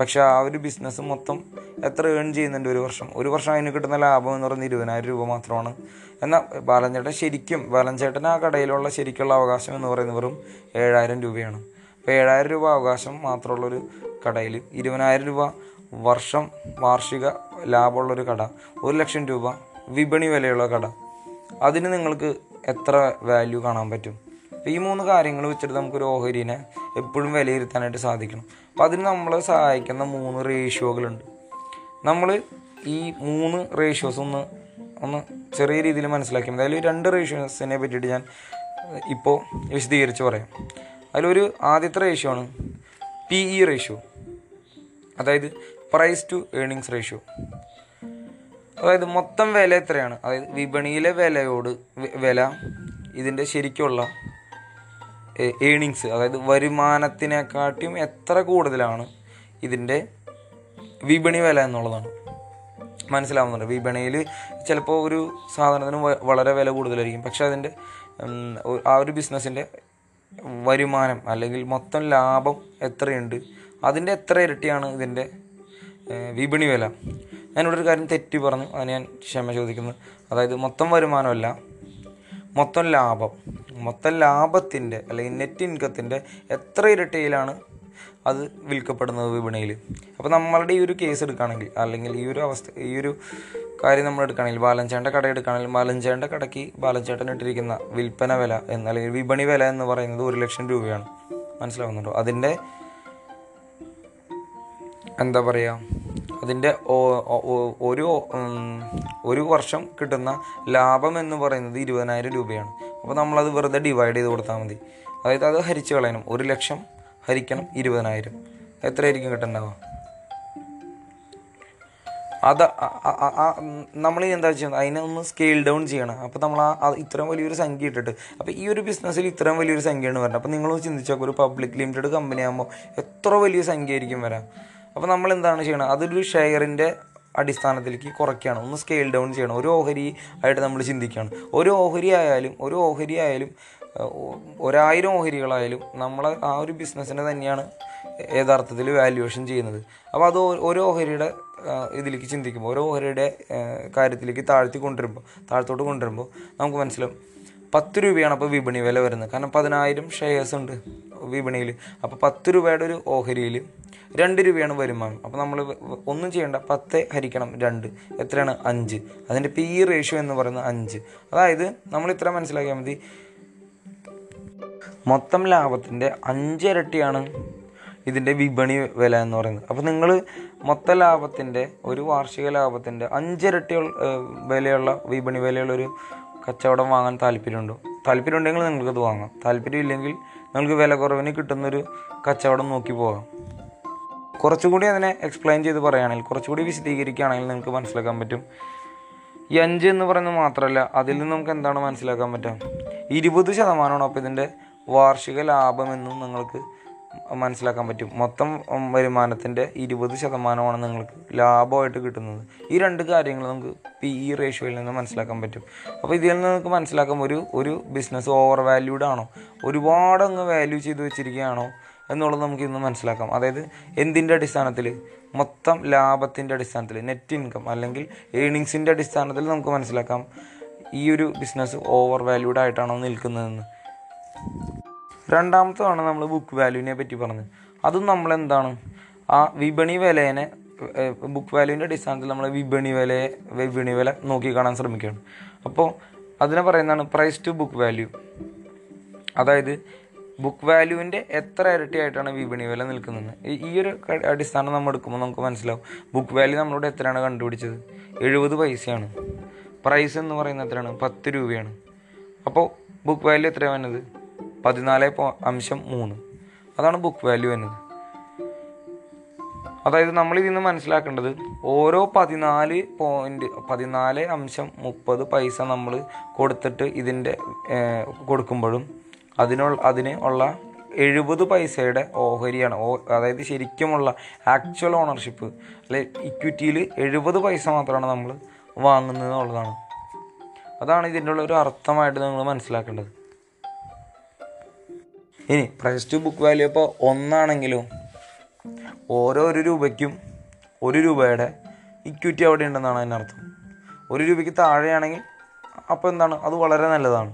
പക്ഷേ ആ ഒരു ബിസിനസ് മൊത്തം എത്ര ഏൺ ചെയ്യുന്നുണ്ട് ഒരു വർഷം? ഒരു വർഷം അതിന് കിട്ടുന്ന ലാഭം എന്ന് പറയുന്നത് ഇരുപതിനായിരം രൂപ മാത്രമാണ്. എന്നാൽ ബാലഞ്ചേട്ടൻ ശരിക്കും ബാലഞ്ചേട്ടൻ ആ കടയിലുള്ള ശരിക്കുള്ള അവകാശം എന്ന് പറയുന്നത് വെറും ഏഴായിരം രൂപയാണ്. അപ്പോൾ ഏഴായിരം രൂപ അവകാശം മാത്രമുള്ളൊരു കടയിൽ ഇരുപതിനായിരം രൂപ വർഷം വാർഷിക ലാഭമുള്ളൊരു കട ഒരു ലക്ഷം രൂപ വിപണി വിലയുള്ള കട അതിന് നിങ്ങൾക്ക് എത്ര വാല്യൂ കാണാൻ പറ്റും? അപ്പോൾ ഈ മൂന്ന് കാര്യങ്ങൾ വെച്ചിട്ട് നമുക്കൊരു ഓഹരിനെ എപ്പോഴും വിലയിരുത്താനായിട്ട് സാധിക്കണം. അപ്പോൾ അതിന് നമ്മളെ സഹായിക്കുന്ന മൂന്ന് റേഷ്യോകളുണ്ട്. നമ്മൾ ഈ മൂന്ന് റേഷ്യോസ് ഒന്ന് ഒന്ന് ചെറിയ രീതിയിൽ മനസ്സിലാക്കി. അതായത് രണ്ട് റേഷ്യോസിനെ പറ്റിയിട്ട് ഞാൻ ഇപ്പോൾ വിശദീകരിച്ച് പറയാം. അതിലൊരു ആദ്യത്തെ റേഷ്യോ ആണ് പി ഇ റേഷ്യോ. അതായത് പ്രൈസ് ടു ഏണിങ്സ് റേഷ്യോ അതായത് മൊത്തം വില എത്രയാണ്? അതായത് വിപണിയിലെ വിലയോട് വില ഇതിന്റെ ശരിക്കുള്ള ഏണിങ്സ് അതായത് വരുമാനത്തിനെക്കാട്ടിയും എത്ര കൂടുതലാണ് ഇതിന്റെ വിപണി വില എന്നുള്ളതാണ്. മനസ്സിലാവുന്നുണ്ട്. വിപണിയിൽ ചിലപ്പോൾ ഒരു സാധനത്തിന് വളരെ വില കൂടുതലായിരിക്കും. പക്ഷെ അതിന്റെ ആ ഒരു ബിസിനസ്സിന്റെ വരുമാനം അല്ലെങ്കിൽ മൊത്തം ലാഭം എത്രയുണ്ട് അതിന്റെ എത്ര ഇരട്ടിയാണ് ഇതിന്റെ വിപണി വില. ഞാനിവിടെ ഒരു കാര്യം തെറ്റി പറഞ്ഞു. അതിന് ഞാൻ ക്ഷമ ചോദിക്കുന്നു. അതായത് മൊത്തം വരുമാനമല്ല മൊത്തം ലാഭം. മൊത്തം ലാഭത്തിന്റെ അല്ലെങ്കിൽ നെറ്റ് ഇൻകത്തിന്റെ എത്ര ഇരട്ടിയിലാണ് അത് വിൽക്കപ്പെടുന്നത് വിപണിയിൽ? അപ്പോൾ നമ്മളുടെ ഈ ഒരു കേസ് എടുക്കുകയാണെങ്കിൽ അല്ലെങ്കിൽ ഈ ഒരു അവസ്ഥ ഈ ഒരു കാര്യം നമ്മൾ എടുക്കുകയാണെങ്കിൽ ബാലഞ്ചേട്ടന്റെ കട എടുക്കുകയാണെങ്കിൽ ബാലഞ്ചേട്ടന്റെ കടയ്ക്ക് ബാലഞ്ചേട്ടൻ ഇട്ടിരിക്കുന്ന വിൽപ്പന വില എന്ന് അല്ലെങ്കിൽ വിപണി വില എന്ന് പറയുന്നത് ഒരു ലക്ഷം രൂപയാണ്. മനസ്സിലാവുന്നുണ്ടോ? അതിന്റെ എന്താ പറയുക? അതിന്റെ ഒരു ഒരു വർഷം കിട്ടുന്ന ലാഭം എന്ന് പറയുന്നത് ഇരുപതിനായിരം രൂപയാണ്. അപ്പോൾ നമ്മളത് വെറുതെ ഡിവൈഡ് ചെയ്ത് കൊടുത്താൽ മതി. അതായത് അത് ഹരിച്ച് കളയണം. ഒരു ലക്ഷം ഹരിക്കണം ഇരുപതിനായിരം. എത്രയായിരിക്കും കിട്ടുന്നുണ്ടാവുക അത് നമ്മൾ എന്താ ചെയ്യുന്നത്? അതിനെ ഒന്ന് സ്കെയിൽ ഡൗൺ ചെയ്യണം. അപ്പോൾ നമ്മൾ ആ ഇത്രയും വലിയൊരു സംഖ്യ ഇട്ടിട്ട്. അപ്പോൾ ഈ ഒരു ബിസിനസ്സിൽ ഇത്രയും വലിയൊരു സംഖ്യയാണ് വരുന്നത് അപ്പോൾ നിങ്ങൾ ചിന്തിച്ചാൽ ഒരു പബ്ലിക് ലിമിറ്റഡ് കമ്പനി ആകുമ്പോൾ എത്ര വലിയ സംഖ്യ ആയിരിക്കും വരാം? അപ്പോൾ നമ്മൾ എന്താണ് ചെയ്യണം? അതൊരു ഷെയറിന്റെ അടിസ്ഥാനത്തിലേക്ക് കുറയ്ക്കുകയാണ്. ഒന്ന് സ്കെയിൽ ഡൗൺ ചെയ്യണം. ഒരു ഓഹരി ആയിട്ട് നമ്മൾ ചിന്തിക്കുകയാണ്. ഒരു ഓഹരി ആയാലും ഒരു ഓഹരി ആയാലും ഒരായിരം ഓഹരികളായാലും നമ്മൾ ആ ഒരു ബിസിനസ്സിനെ തന്നെയാണ് യഥാർത്ഥത്തിൽ വാല്യുവേഷൻ ചെയ്യുന്നത്. അപ്പോൾ അത് ഒരു ഓഹരിയുടെ ഇതിലേക്ക് ചിന്തിക്കുമ്പോൾ ഓരോ ഓഹരിയുടെ കാര്യത്തിലേക്ക് താഴ്ത്തി കൊണ്ടുവരുമ്പോൾ താഴത്തോട്ട് കൊണ്ടുവരുമ്പോൾ നമുക്ക് മനസ്സിലാവും പത്ത് രൂപയാണ് അപ്പോൾ വിപണി വില വരുന്നത്. കാരണം പതിനായിരം ഷെയർസ് ഉണ്ട് വിപണിയിൽ. അപ്പോൾ പത്ത് രൂപയുടെ ഒരു ഓഹരിയിൽ രണ്ട് രൂപയാണ് വരുമാനം. അപ്പോൾ നമ്മൾ ഒന്നും ചെയ്യേണ്ട പത്ത് ഹരിക്കണം രണ്ട്. എത്രയാണ്? അഞ്ച്. അതിന്റെ പി ഇ റേഷ്യോ എന്ന് പറയുന്നത് അഞ്ച്. അതായത് നമ്മൾ ഇത്ര മനസ്സിലാക്കിയാൽ മതി. മൊത്തം ലാഭത്തിന്റെ അഞ്ചിരട്ടിയാണ് ഇതിന്റെ വിപണി വില എന്ന് പറയുന്നത്. അപ്പോൾ നിങ്ങൾ മൊത്ത ലാഭത്തിന്റെ ഒരു വാർഷിക ലാഭത്തിന്റെ അഞ്ചിരട്ടി വിലയുള്ള വിപണി വിലയുള്ള വിലയുള്ളൊരു കച്ചവടം വാങ്ങാൻ താല്പര്യമുണ്ടോ? താല്പര്യമുണ്ടെങ്കിൽ നിങ്ങൾക്കത് വാങ്ങാം. താല്പര്യമില്ലെങ്കിൽ നിങ്ങൾക്ക് വില കുറവിന് കിട്ടുന്നൊരു കച്ചവടം നോക്കി പോകാം. കുറച്ചുകൂടി അതിനെ എക്സ്പ്ലെയിൻ ചെയ്ത് പറയുകയാണെങ്കിൽ കുറച്ചുകൂടി വിശദീകരിക്കുകയാണെങ്കിൽ നിങ്ങൾക്ക് മനസ്സിലാക്കാൻ പറ്റും. ഈ അഞ്ച് എന്ന് പറയുന്നത് മാത്രമല്ല അതിൽ നിന്ന് നമുക്ക് എന്താണ് മനസ്സിലാക്കാൻ പറ്റുക? ഇരുപത് ശതമാനമാണ് അപ്പോൾ ഇതിന്റെ വാർഷിക ലാഭമെന്നും നിങ്ങൾക്ക് മനസ്സിലാക്കാൻ പറ്റും. മൊത്തം വരുമാനത്തിന്റെ ഇരുപത് ശതമാനമാണ് നിങ്ങൾക്ക് ലാഭമായിട്ട് കിട്ടുന്നത്. ഈ രണ്ട് കാര്യങ്ങൾ നമുക്ക് പി ഇ റേഷ്യോയിൽ നിന്ന് മനസ്സിലാക്കാൻ പറ്റും. അപ്പോൾ ഇതിൽ നിന്ന് നമുക്ക് മനസ്സിലാക്കാം ഒരു ഒരു ബിസിനസ് ഓവർ വാല്യൂഡ് ആണോ? ഒരുപാട് അങ്ങ് വാല്യൂ ചെയ്ത് വെച്ചിരിക്കുകയാണോ എന്നുള്ളത് നമുക്ക് ഇന്ന് മനസ്സിലാക്കാം. അതായത് എന്തിന്റെ അടിസ്ഥാനത്തിൽ മൊത്തം ലാഭത്തിന്റെ അടിസ്ഥാനത്തിൽ നെറ്റ് ഇൻകം അല്ലെങ്കിൽ ഏണിങ്സിന്റെ അടിസ്ഥാനത്തിൽ നമുക്ക് മനസ്സിലാക്കാം ഈ ഒരു ബിസിനസ് ഓവർ വാല്യൂഡ് ആയിട്ടാണോ നിൽക്കുന്നതെന്ന്. രണ്ടാമത്തതാണ് നമ്മൾ ബുക്ക് വാല്യൂവിനെ പറ്റി പറഞ്ഞത്. അതും നമ്മൾ എന്താണ് ആ വിപണി വിലേനെ ബുക്ക് വാല്യൂവിന്റെ അടിസ്ഥാനത്തിൽ നമ്മൾ വിപണി വിലയെ വിപണി വില നോക്കി കാണാൻ ശ്രമിക്കുകയാണ്. അപ്പോൾ അതിനെ പറയുന്നതാണ് പ്രൈസ് ടു ബുക്ക് വാല്യൂ അതായത് ബുക്ക് വാല്യൂവിന്റെ എത്ര ഇരട്ടിയായിട്ടാണ് വിപണി വില നിൽക്കുന്നത്? ഈ- ഒരു അടിസ്ഥാനം നമ്മൾ എടുക്കുമ്പോൾ നമുക്ക് മനസ്സിലാവും. ബുക്ക് വാല്യൂ നമ്മളോട് എത്രയാണ് കണ്ടുപിടിച്ചത്? എഴുപത് പൈസയാണ്. പ്രൈസ് എന്ന് പറയുന്നത് എത്രയാണ്? പത്ത് രൂപയാണ്. അപ്പോൾ ബുക്ക് വാല്യൂ എത്രയാണ് വരുന്നത് പതിനാല് അംശം മൂന്ന്. അതാണ് ബുക്ക് വാല്യൂ എന്നത്. അതായത് നമ്മൾ ഇതിൽ നിന്ന് മനസ്സിലാക്കേണ്ടത് ഓരോ പതിനാല് പോയിന്റ് പതിനാല് അംശം മുപ്പത് പൈസ നമ്മൾ കൊടുത്തിട്ട് ഇതിന്റെ കൊടുക്കുമ്പോഴും അതിനുള്ള അതിന് ഉള്ള എഴുപത് പൈസയുടെ ഓഹരിയാണ്. ഓ അതായത് ശരിക്കുമുള്ള ആക്ച്വൽ ഓണർഷിപ്പ് അല്ലെ ഇക്വിറ്റിയിൽ എഴുപത് പൈസ മാത്രമാണ് നമ്മൾ വാങ്ങുന്നത് എന്നുള്ളതാണ്. അതാണ് ഇതിന്റെ ഉള്ള ഒരു അർത്ഥമായിട്ട് നിങ്ങൾ മനസ്സിലാക്കേണ്ടത്. ഇനി പ്രൈസ് ടു ബുക്ക് വാല്യൂ ഇപ്പോൾ ഒന്നാണെങ്കിലും ഓരോ രൂപയ്ക്കും ഒരു രൂപയുടെ ഇക്വിറ്റി അവിടെ ഉണ്ടെന്നാണ് അതിനർത്ഥം ഒരു രൂപയ്ക്ക് താഴെയാണെങ്കിൽ അപ്പോൾ എന്താണ്? അത് വളരെ നല്ലതാണ്.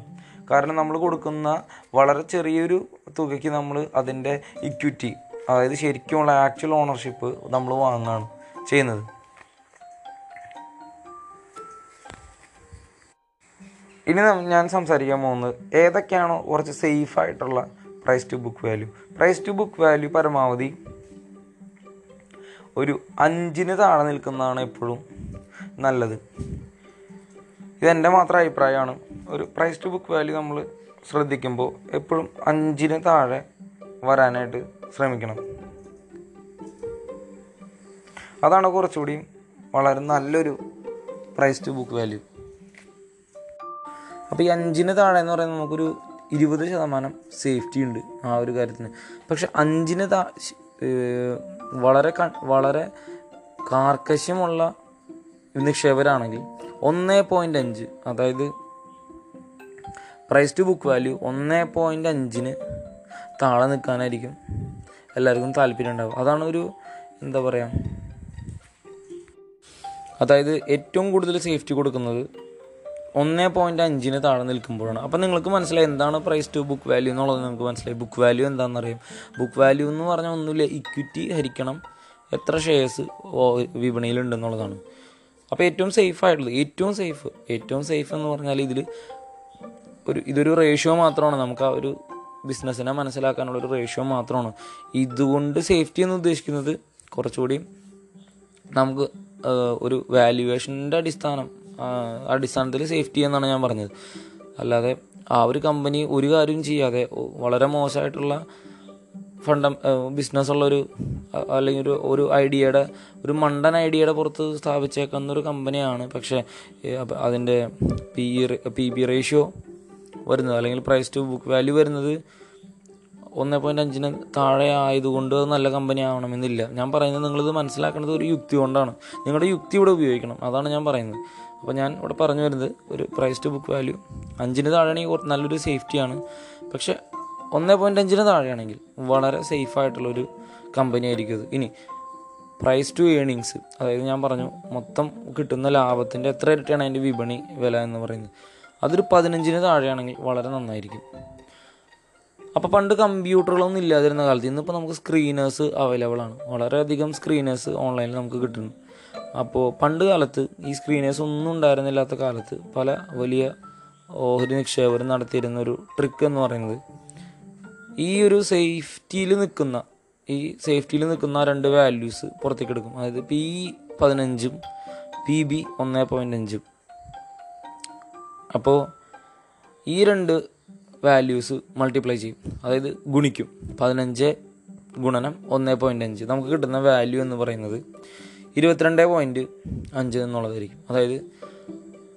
കാരണം നമ്മൾ കൊടുക്കുന്ന വളരെ ചെറിയൊരു തുകയ്ക്ക് നമ്മൾ അതിന്റെ ഇക്വിറ്റി അതായത് ശരിക്കുമുള്ള ആക്ച്വൽ ഓണർഷിപ്പ് നമ്മൾ വാങ്ങുകയാണ് ചെയ്യുന്നത്. ഇനി ഞാൻ സംസാരിക്കാൻ പോകുന്നത് ഏതൊക്കെയാണോ കുറച്ച് സേഫ് ആയിട്ടുള്ള price to book value price to book value പരമാവധി ഒരു അഞ്ചിന് താഴെ നിൽക്കുന്നതാണ് എപ്പോഴും നല്ലത്. ഇതെന്റെ മാത്രം അഭിപ്രായമാണ്. ഒരു പ്രൈസ് ടു ബുക്ക് വാല്യൂ നമ്മൾ ശ്രദ്ധിക്കുമ്പോൾ എപ്പോഴും അഞ്ചിന് താഴെ വരാനായിട്ട് ശ്രമിക്കണം. അതാണ് കുറച്ചുകൂടി വളരെ നല്ലൊരു പ്രൈസ് ടു ബുക്ക് വാല്യൂ അപ്പോൾ ഈ അഞ്ചിന് താഴെ എന്ന് പറയുന്നത് നമുക്കൊരു ഇരുപത് ശതമാനം സേഫ്റ്റി ഉണ്ട് ആ ഒരു കാര്യത്തിന്. പക്ഷെ അഞ്ചിന് താ വളരെ ക- വളരെ കാർക്കശ്യമുള്ള നിക്ഷേപരാണെങ്കിൽ ഒന്നേ പോയിന്റ് അഞ്ച് അതായത് പ്രൈസ് ടു ബുക്ക് വാല്യൂ ഒന്നേ പോയിന്റ് അഞ്ചിന് താഴെ നിൽക്കാനായിരിക്കും എല്ലാവർക്കും താല്പര്യം ഉണ്ടാവും അതാണ് ഒരു എന്താ പറയുക അതായത് ഏറ്റവും കൂടുതൽ സേഫ്റ്റി കൊടുക്കുന്നത് ഒന്ന് പോയിന്റ് അഞ്ചിന് താഴെ നിൽക്കുമ്പോഴാണ്. അപ്പം നിങ്ങൾക്ക് മനസ്സിലായി എന്താണ് പ്രൈസ് ടു ബുക്ക് വാല്യൂ എന്നുള്ളത് നിങ്ങൾക്ക് മനസ്സിലായി. ബുക്ക് വാല്യൂ എന്താണെന്ന് അറിയാം ബുക്ക് വാല്യൂ എന്ന് പറഞ്ഞാൽ ഒന്നുമില്ല ഇക്വിറ്റി ഹരിക്കണം എത്ര ഷെയർസ് വിപണിയിലുണ്ടെന്നുള്ളതാണ്. അപ്പോൾ ഏറ്റവും സേഫ് ആയിട്ടുള്ളത് ഏറ്റവും സേഫ് ഏറ്റവും സേഫ് എന്ന് പറഞ്ഞാൽ ഇതിൽ ഒരു ഇതൊരു റേഷ്യോ മാത്രമാണ്. നമുക്ക് ആ ഒരു ബിസിനസ്സിനെ മനസ്സിലാക്കാനുള്ള ഒരു റേഷ്യോ മാത്രമാണ്. ഇതുകൊണ്ട് സേഫ്റ്റി എന്ന് ഉദ്ദേശിക്കുന്നത് കുറച്ചുകൂടി നമുക്ക് ഒരു വാല്യുവേഷന്റെ അടിസ്ഥാനം അടിസ്ഥാനത്തിൽ സേഫ്റ്റി എന്നാണ് ഞാൻ പറഞ്ഞത്. അല്ലാതെ ആ ഒരു കമ്പനി ഒരു കാര്യവും ചെയ്യാതെ വളരെ മോശമായിട്ടുള്ള ഫണ്ട ബിസിനസ് അ- അല്ലെങ്കിൽ ഒരു ഒരു ഐഡിയയുടെ ഒരു മണ്ടൻ ഐഡിയയുടെ പുറത്ത് സ്ഥാപിച്ചേക്കുന്ന ഒരു കമ്പനിയാണ് പക്ഷേ അതിന്റെ പി പി ബി റേഷ്യോ വരുന്നത് അല്ലെങ്കിൽ പ്രൈസ് ടു ബുക്ക് വാല്യൂ വരുന്നത് ഒന്നേ പോയിന്റ് അഞ്ചിന് താഴെ ആയതുകൊണ്ട് അത് നല്ല കമ്പനി ആവണമെന്നില്ല. ഞാൻ പറയുന്നത് നിങ്ങളിത് മനസ്സിലാക്കുന്നത് ഒരു യുക്തി കൊണ്ടാണ്. നിങ്ങളുടെ യുക്തി ഇവിടെ ഉപയോഗിക്കണം. അതാണ് ഞാൻ പറയുന്നത്. അപ്പോൾ ഞാൻ ഇവിടെ പറഞ്ഞു വരുന്നത് ഒരു പ്രൈസ് ടു ബുക്ക് വാല്യൂ അഞ്ചിന് താഴെയാണെങ്കിൽ നല്ലൊരു സേഫ്റ്റിയാണ് പക്ഷേ ഒന്നേ പോയിന്റ് അഞ്ചിന് താഴെയാണെങ്കിൽ വളരെ സേഫ് ആയിട്ടുള്ളൊരു കമ്പനി ആയിരിക്കും ഇത് ഇനി പ്രൈസ് ടു ഏണിങ്സ് അതായത് ഞാൻ പറഞ്ഞു മൊത്തം കിട്ടുന്ന ലാഭത്തിന്റെ എത്ര ഇരട്ടിയാണ് അതിന്റെ വിപണി വില എന്ന് പറയുന്നത്. അതൊരു പതിനഞ്ചിന് താഴെയാണെങ്കിൽ വളരെ നന്നായിരിക്കും. അപ്പോൾ പണ്ട് കമ്പ്യൂട്ടറുകളൊന്നും ഇല്ലാതിരുന്ന കാലത്ത് ഇന്നിപ്പോൾ നമുക്ക് സ്ക്രീനേഴ്സ് അവൈലബിൾ ആണ്. വളരെയധികം സ്ക്രീനേഴ്സ് ഓൺലൈനിൽ നമുക്ക് കിട്ടുന്നു. അപ്പോൾ പണ്ട് കാലത്ത് ഈ സ്ക്രീനേഴ്സ് ഒന്നും ഉണ്ടായിരുന്നില്ലാത്ത കാലത്ത് പല വലിയ ഓഹരി നിക്ഷേപകരും നടത്തിയിരുന്ന ഒരു ട്രിക്ക് എന്ന് പറയുന്നത് ഈ ഒരു സേഫ്റ്റിയിൽ നിൽക്കുന്ന ഈ സേഫ്റ്റിയിൽ നിൽക്കുന്ന രണ്ട് വാല്യൂസ് പുറത്തേക്ക് എടുക്കും. അതായത് പി പതിനഞ്ചും പി ബി ഒന്ന് പോയിന്റ് അഞ്ചും. അപ്പോൾ ഈ രണ്ട് വാല്യൂസ് മൾട്ടിപ്ലൈ ചെയ്യും. അതായത് ഗുണിക്കും. പതിനഞ്ച് ഗുണനം ഒന്ന് പോയിന്റ് അഞ്ച്. നമുക്ക് കിട്ടുന്ന വാല്യൂ എന്ന് പറയുന്നത് ഇരുപത്തിരണ്ട് പോയിന്റ് അഞ്ച് എന്നുള്ളതായിരിക്കും. അതായത്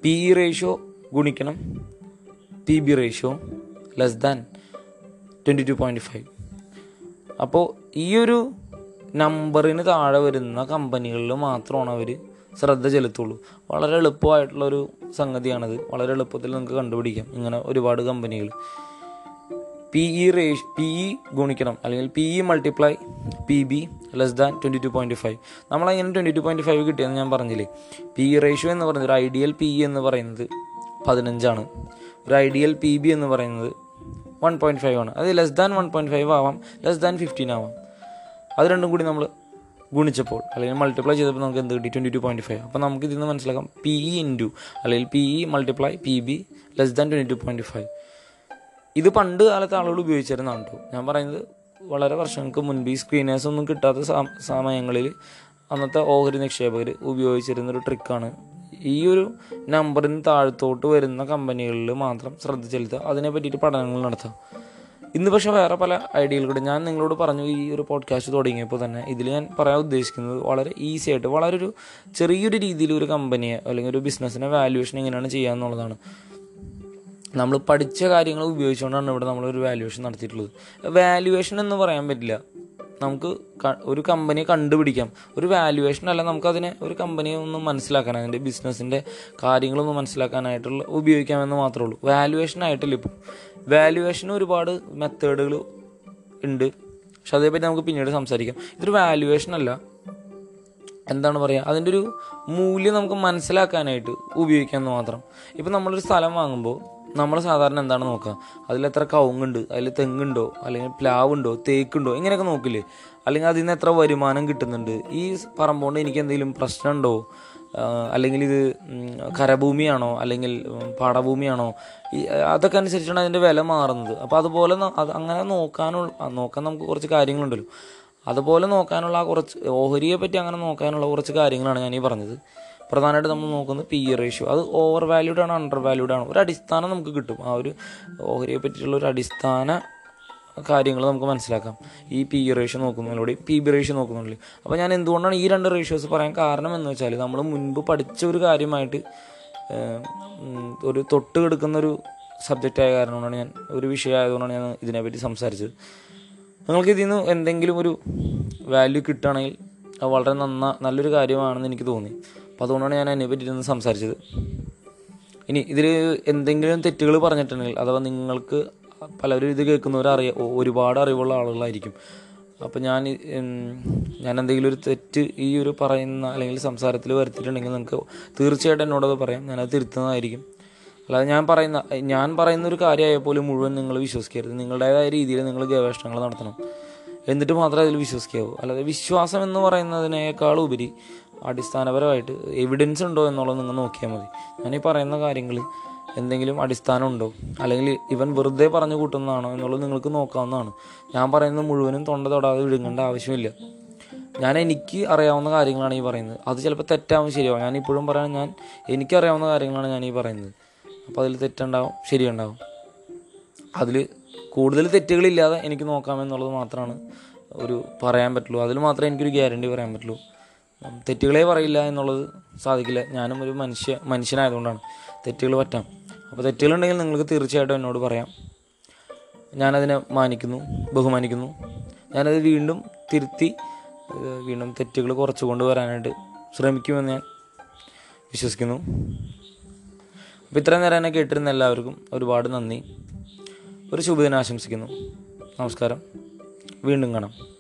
പി ഇ റേഷ്യോ ഗുണിക്കണം P B ratio less than twenty two point five അപ്പോൾ ഈ ഒരു നമ്പറിന് താഴെ വരുന്ന കമ്പനികളിൽ മാത്രമാണ് അവർ ശ്രദ്ധ ചെലുത്തുള്ളൂ. വളരെ എളുപ്പമായിട്ടുള്ളൊരു സംഗതിയാണിത്. വളരെ എളുപ്പത്തിൽ നിങ്ങൾക്ക് കണ്ടുപിടിക്കാം ഇങ്ങനെ ഒരുപാട് കമ്പനികൾ P E ratio P E ഗുണിക്കണം അല്ലെങ്കിൽ P E multiply P B less than twenty two point five നമ്മളങ്ങനെ ട്വന്റി ടു പോയിന്റ് ഫൈവ് കിട്ടിയെന്ന് ഞാൻ പറഞ്ഞില്ലേ? പി റേഷ്യോ എന്ന് പറയുന്നത് ഒരു ഐഡിയൽ പി എന്ന് പറയുന്നത് പതിനഞ്ചാണ്. ഒരു ഐഡിയൽ പി ബി എന്ന് പറയുന്നത് വൺ പോയിന്റ് ഫൈവ് ആണ്. അത് less than one point five ആവാം ലെസ് ദാൻ ഫിഫ്റ്റീൻ ആവാം. അത് രണ്ടും കൂടി നമ്മൾ ഗുണിച്ചപ്പോൾ അല്ലെങ്കിൽ മൾട്ടിപ്ലൈ ചെയ്തപ്പോൾ നമുക്ക് എന്ത് കിട്ടി? ട്വന്റി ടു പോയിന്റ് ഫൈവ് അപ്പോൾ നമുക്ക് ഇതിൽ നിന്ന് മനസ്സിലാക്കാം പി ഇ ഇന്റു അല്ലെങ്കിൽ P E multiply P B less than twenty two point five ഇത് പണ്ട് കാലത്ത് ആളുകൾ ഉപയോഗിച്ചിരുന്നതാണ് കേട്ടോ ഞാൻ പറയുന്നത് വളരെ വർഷങ്ങൾക്ക് മുൻപ് ഈ സ്ക്രീനേഴ്സ് ഒന്നും കിട്ടാത്ത സമയങ്ങളിൽ അന്നത്തെ ഓഹരി നിക്ഷേപകർ ഉപയോഗിച്ചിരുന്നൊരു ട്രിക്കാണ് ഈ ഒരു നമ്പറിന് താഴത്തോട്ട് വരുന്ന കമ്പനികളിൽ മാത്രം ശ്രദ്ധ ചെലുത്തുക. അതിനെ പറ്റിയിട്ട് പഠനങ്ങൾ നടത്തുക. ഇന്ന് പക്ഷേ വേറെ പല ഐഡിയകളുണ്ട് ഞാൻ നിങ്ങളോട് പറഞ്ഞു ഈ ഒരു പോഡ്കാസ്റ്റ് തുടങ്ങിയപ്പോൾ തന്നെ ഇതിൽ ഞാൻ പറയാൻ ഉദ്ദേശിക്കുന്നത് വളരെ ഈസി ആയിട്ട് വളരെ ഒരു ചെറിയൊരു രീതിയിൽ ഒരു കമ്പനിയെ അല്ലെങ്കിൽ ഒരു ബിസിനസ്സിനെ വാല്യുവേഷൻ എങ്ങനെയാണ് ചെയ്യുക എന്നുള്ളതാണ് നമ്മൾ പഠിച്ച കാര്യങ്ങൾ ഉപയോഗിച്ചുകൊണ്ടാണ് ഇവിടെ ഒരു വാല്യുവേഷൻ നടത്തിയിട്ടുള്ളത്. വാല്യുവേഷൻ എന്ന് പറയാൻ പറ്റില്ല. നമുക്ക് ഒരു കമ്പനിയെ കണ്ടുപിടിക്കാം. ഒരു വാല്യുവേഷൻ അല്ല നമുക്കതിനെ ഒരു കമ്പനിയെ ഒന്ന് മനസ്സിലാക്കാൻ അതിന്റെ ബിസിനസ്സിന്റെ കാര്യങ്ങളൊന്ന് മനസ്സിലാക്കാനായിട്ടുള്ള ഉപയോഗിക്കാമെന്ന് മാത്രമേ ഉള്ളൂ. വാല്യുവേഷൻ ആയിട്ടില്ല ഇപ്പം. വാല്യുവേഷന് ഒരുപാട് മെത്തേഡുകൾ ഉണ്ട്. പക്ഷെ അതേപറ്റി നമുക്ക് പിന്നീട് സംസാരിക്കാം. ഇതൊരു വാല്യുവേഷൻ അല്ല. എന്താണ് പറയുക അതിന്റെ ഒരു മൂല്യം നമുക്ക് മനസ്സിലാക്കാനായിട്ട് ഉപയോഗിക്കാമെന്ന് മാത്രം. ഇപ്പം നമ്മളൊരു സ്ഥലം വാങ്ങുമ്പോൾ നമ്മൾ സാധാരണ എന്താണ് നോക്കുക അതിൽ എത്ര കവുങ്ങുണ്ട് അതിൽ തെങ്ങുണ്ടോ അല്ലെങ്കിൽ പ്ലാവുണ്ടോ തേക്കുണ്ടോ ഇങ്ങനെയൊക്കെ നോക്കില്ലേ? അല്ലെങ്കിൽ അതിൽ നിന്ന് എത്ര വരുമാനം കിട്ടുന്നുണ്ട്? ഈ പറമ്പോണ്ട് എനിക്ക് എന്തെങ്കിലും പ്രശ്നമുണ്ടോ അല്ലെങ്കിൽ ഇത് കരഭൂമിയാണോ? അല്ലെങ്കിൽ പാടഭൂമിയാണോ? ഈ അതൊക്കെ അനുസരിച്ചാണ് അതിന്റെ വില മാറുന്നത്. അപ്പോൾ അതുപോലെ അത് അങ്ങനെ നോക്കാനുള്ള നോക്കാൻ നമുക്ക് കുറച്ച് കാര്യങ്ങളുണ്ടല്ലോ. അതുപോലെ നോക്കാനുള്ള കുറച്ച് ഓഹരിയെ പറ്റി അങ്ങനെ നോക്കാനുള്ള കുറച്ച് കാര്യങ്ങളാണ് ഞാൻ ഈ പറഞ്ഞത്. പ്രധാനമായിട്ട് നമ്മൾ നോക്കുന്നത് പി ഇ റേഷ്യോ അത് ഓവർ വാല്യൂഡ് ആണോ അണ്ടർ വാല്യൂഡ് ആണോ. ഒരു അടിസ്ഥാനം നമുക്ക് കിട്ടും. ആ ഒരു ഓഹരിയെ പറ്റിയിട്ടുള്ള ഒരു അടിസ്ഥാന കാര്യങ്ങൾ നമുക്ക് മനസ്സിലാക്കാം. ഈ പി ഇ റേഷ്യോ നോക്കുന്നതിലൂടെ പി ബി റേഷ്യോ നോക്കുന്നതിലൂടെ. അപ്പോൾ ഞാൻ എന്തുകൊണ്ടാണ് ഈ രണ്ട് റേഷ്യോസ് പറയാൻ കാരണം എന്ന് വെച്ചാൽ നമ്മൾ മുൻപ് പഠിച്ച ഒരു കാര്യമായിട്ട് ഒരു തൊട്ട് കിടക്കുന്ന ഒരു സബ്ജക്റ്റ് ആയ കാരണമാണ് ഞാൻ ഒരു വിഷയമായതുകൊണ്ടാണ് ഞാൻ ഇതിനെപ്പറ്റി സംസാരിച്ചത്. നിങ്ങൾക്ക് ഇതിൽ നിന്ന് എന്തെങ്കിലും ഒരു വാല്യൂ കിട്ടുകയാണെങ്കിൽ അത് വളരെ നന്ന നല്ലൊരു കാര്യമാണെന്ന് എനിക്ക് തോന്നി. അപ്പോൾ അതുകൊണ്ടാണ് ഞാൻ അതിനെ പറ്റിയിട്ടൊന്ന് സംസാരിച്ചത്. ഇനി ഇതിൽ എന്തെങ്കിലും തെറ്റുകൾ പറഞ്ഞിട്ടുണ്ടെങ്കിൽ അഥവാ നിങ്ങൾക്ക് പലരും ഇത് കേൾക്കുന്നവർ അറിയ ഒരുപാട് അറിവുള്ള ആളുകളായിരിക്കും. അപ്പോൾ ഞാൻ ഞാൻ എന്തെങ്കിലും ഒരു തെറ്റ് ഈ ഒരു പറയുന്ന അല്ലെങ്കിൽ സംസാരത്തിൽ വരുത്തിയിട്ടുണ്ടെങ്കിൽ നിങ്ങൾക്ക് തീർച്ചയായിട്ടും എന്നോടത് പറയാം. ഞാനത് തിരുത്തുന്നതായിരിക്കും. അല്ലാതെ ഞാൻ പറയുന്ന ഞാൻ പറയുന്ന ഒരു കാര്യമായ പോലും മുഴുവൻ നിങ്ങൾ വിശ്വസിക്കരുത്. നിങ്ങളുടേതായ രീതിയിൽ നിങ്ങൾ ഗവേഷണങ്ങൾ നടത്തണം. എന്നിട്ട് മാത്രമേ അതിൽ വിശ്വസിക്കാവൂ. അല്ലാതെ വിശ്വാസം എന്ന് പറയുന്നതിനേക്കാൾ ഉപരി അടിസ്ഥാനപരമായിട്ട് എവിഡൻസ് ഉണ്ടോ എന്നുള്ളത് നിങ്ങൾ നോക്കിയാൽ മതി. ഞാൻ ഈ പറയുന്ന കാര്യങ്ങൾ എന്തെങ്കിലും അടിസ്ഥാനം ഉണ്ടോ അല്ലെങ്കിൽ ഇവൻ വെറുതെ പറഞ്ഞു കൂട്ടുന്നതാണോ എന്നുള്ളത് നിങ്ങൾക്ക് നോക്കാവുന്നതാണ്. ഞാൻ പറയുന്നത് മുഴുവനും തൊണ്ട തൊടാതെ വിഴുങ്ങേണ്ട ആവശ്യമില്ല. ഞാൻ എനിക്ക് അറിയാവുന്ന കാര്യങ്ങളാണ് ഈ പറയുന്നത്. അത് ചിലപ്പോൾ തെറ്റാവും ശരിയാവും. ഞാൻ ഇപ്പോഴും പറയാൻ ഞാൻ എനിക്കറിയാവുന്ന കാര്യങ്ങളാണ് ഞാൻ ഈ പറയുന്നത്. അപ്പോൾ അതിൽ തെറ്റുണ്ടാവും ശരിയുണ്ടാവും. അതിൽ കൂടുതൽ തെറ്റുകളില്ലാതെ എനിക്ക് നോക്കാമെന്നുള്ളത് മാത്രമാണ് ഒരു പറയാൻ പറ്റുള്ളൂ. അതിൽ മാത്രമേ എനിക്കൊരു ഗ്യാരണ്ടി പറയാൻ പറ്റുള്ളൂ. തെറ്റുകളെ പറയില്ല എന്നുള്ളത് സാധിക്കില്ല. ഞാനും ഒരു മനുഷ്യ മനുഷ്യനായതുകൊണ്ടാണ്. തെറ്റുകൾ പറ്റാം. അപ്പോൾ തെറ്റുകളുണ്ടെങ്കിൽ നിങ്ങൾക്ക് തീർച്ചയായിട്ടും എന്നോട് പറയാം. ഞാനതിനെ മാനിക്കുന്നു ബഹുമാനിക്കുന്നു. ഞാനത് വീണ്ടും തിരുത്തി വീണ്ടും തെറ്റുകൾ കുറച്ച് കൊണ്ടുവരാനായിട്ട് ശ്രമിക്കുമെന്ന് ഞാൻ വിശ്വസിക്കുന്നു. അപ്പോൾ ഇത്രയും നേരം എന്നെ കേട്ടിരുന്ന എല്ലാവർക്കും ഒരുപാട് നന്ദി. ഒരു ശുഭദിനം ആശംസിക്കുന്നു. നമസ്കാരം. വീണ്ടും കാണാം.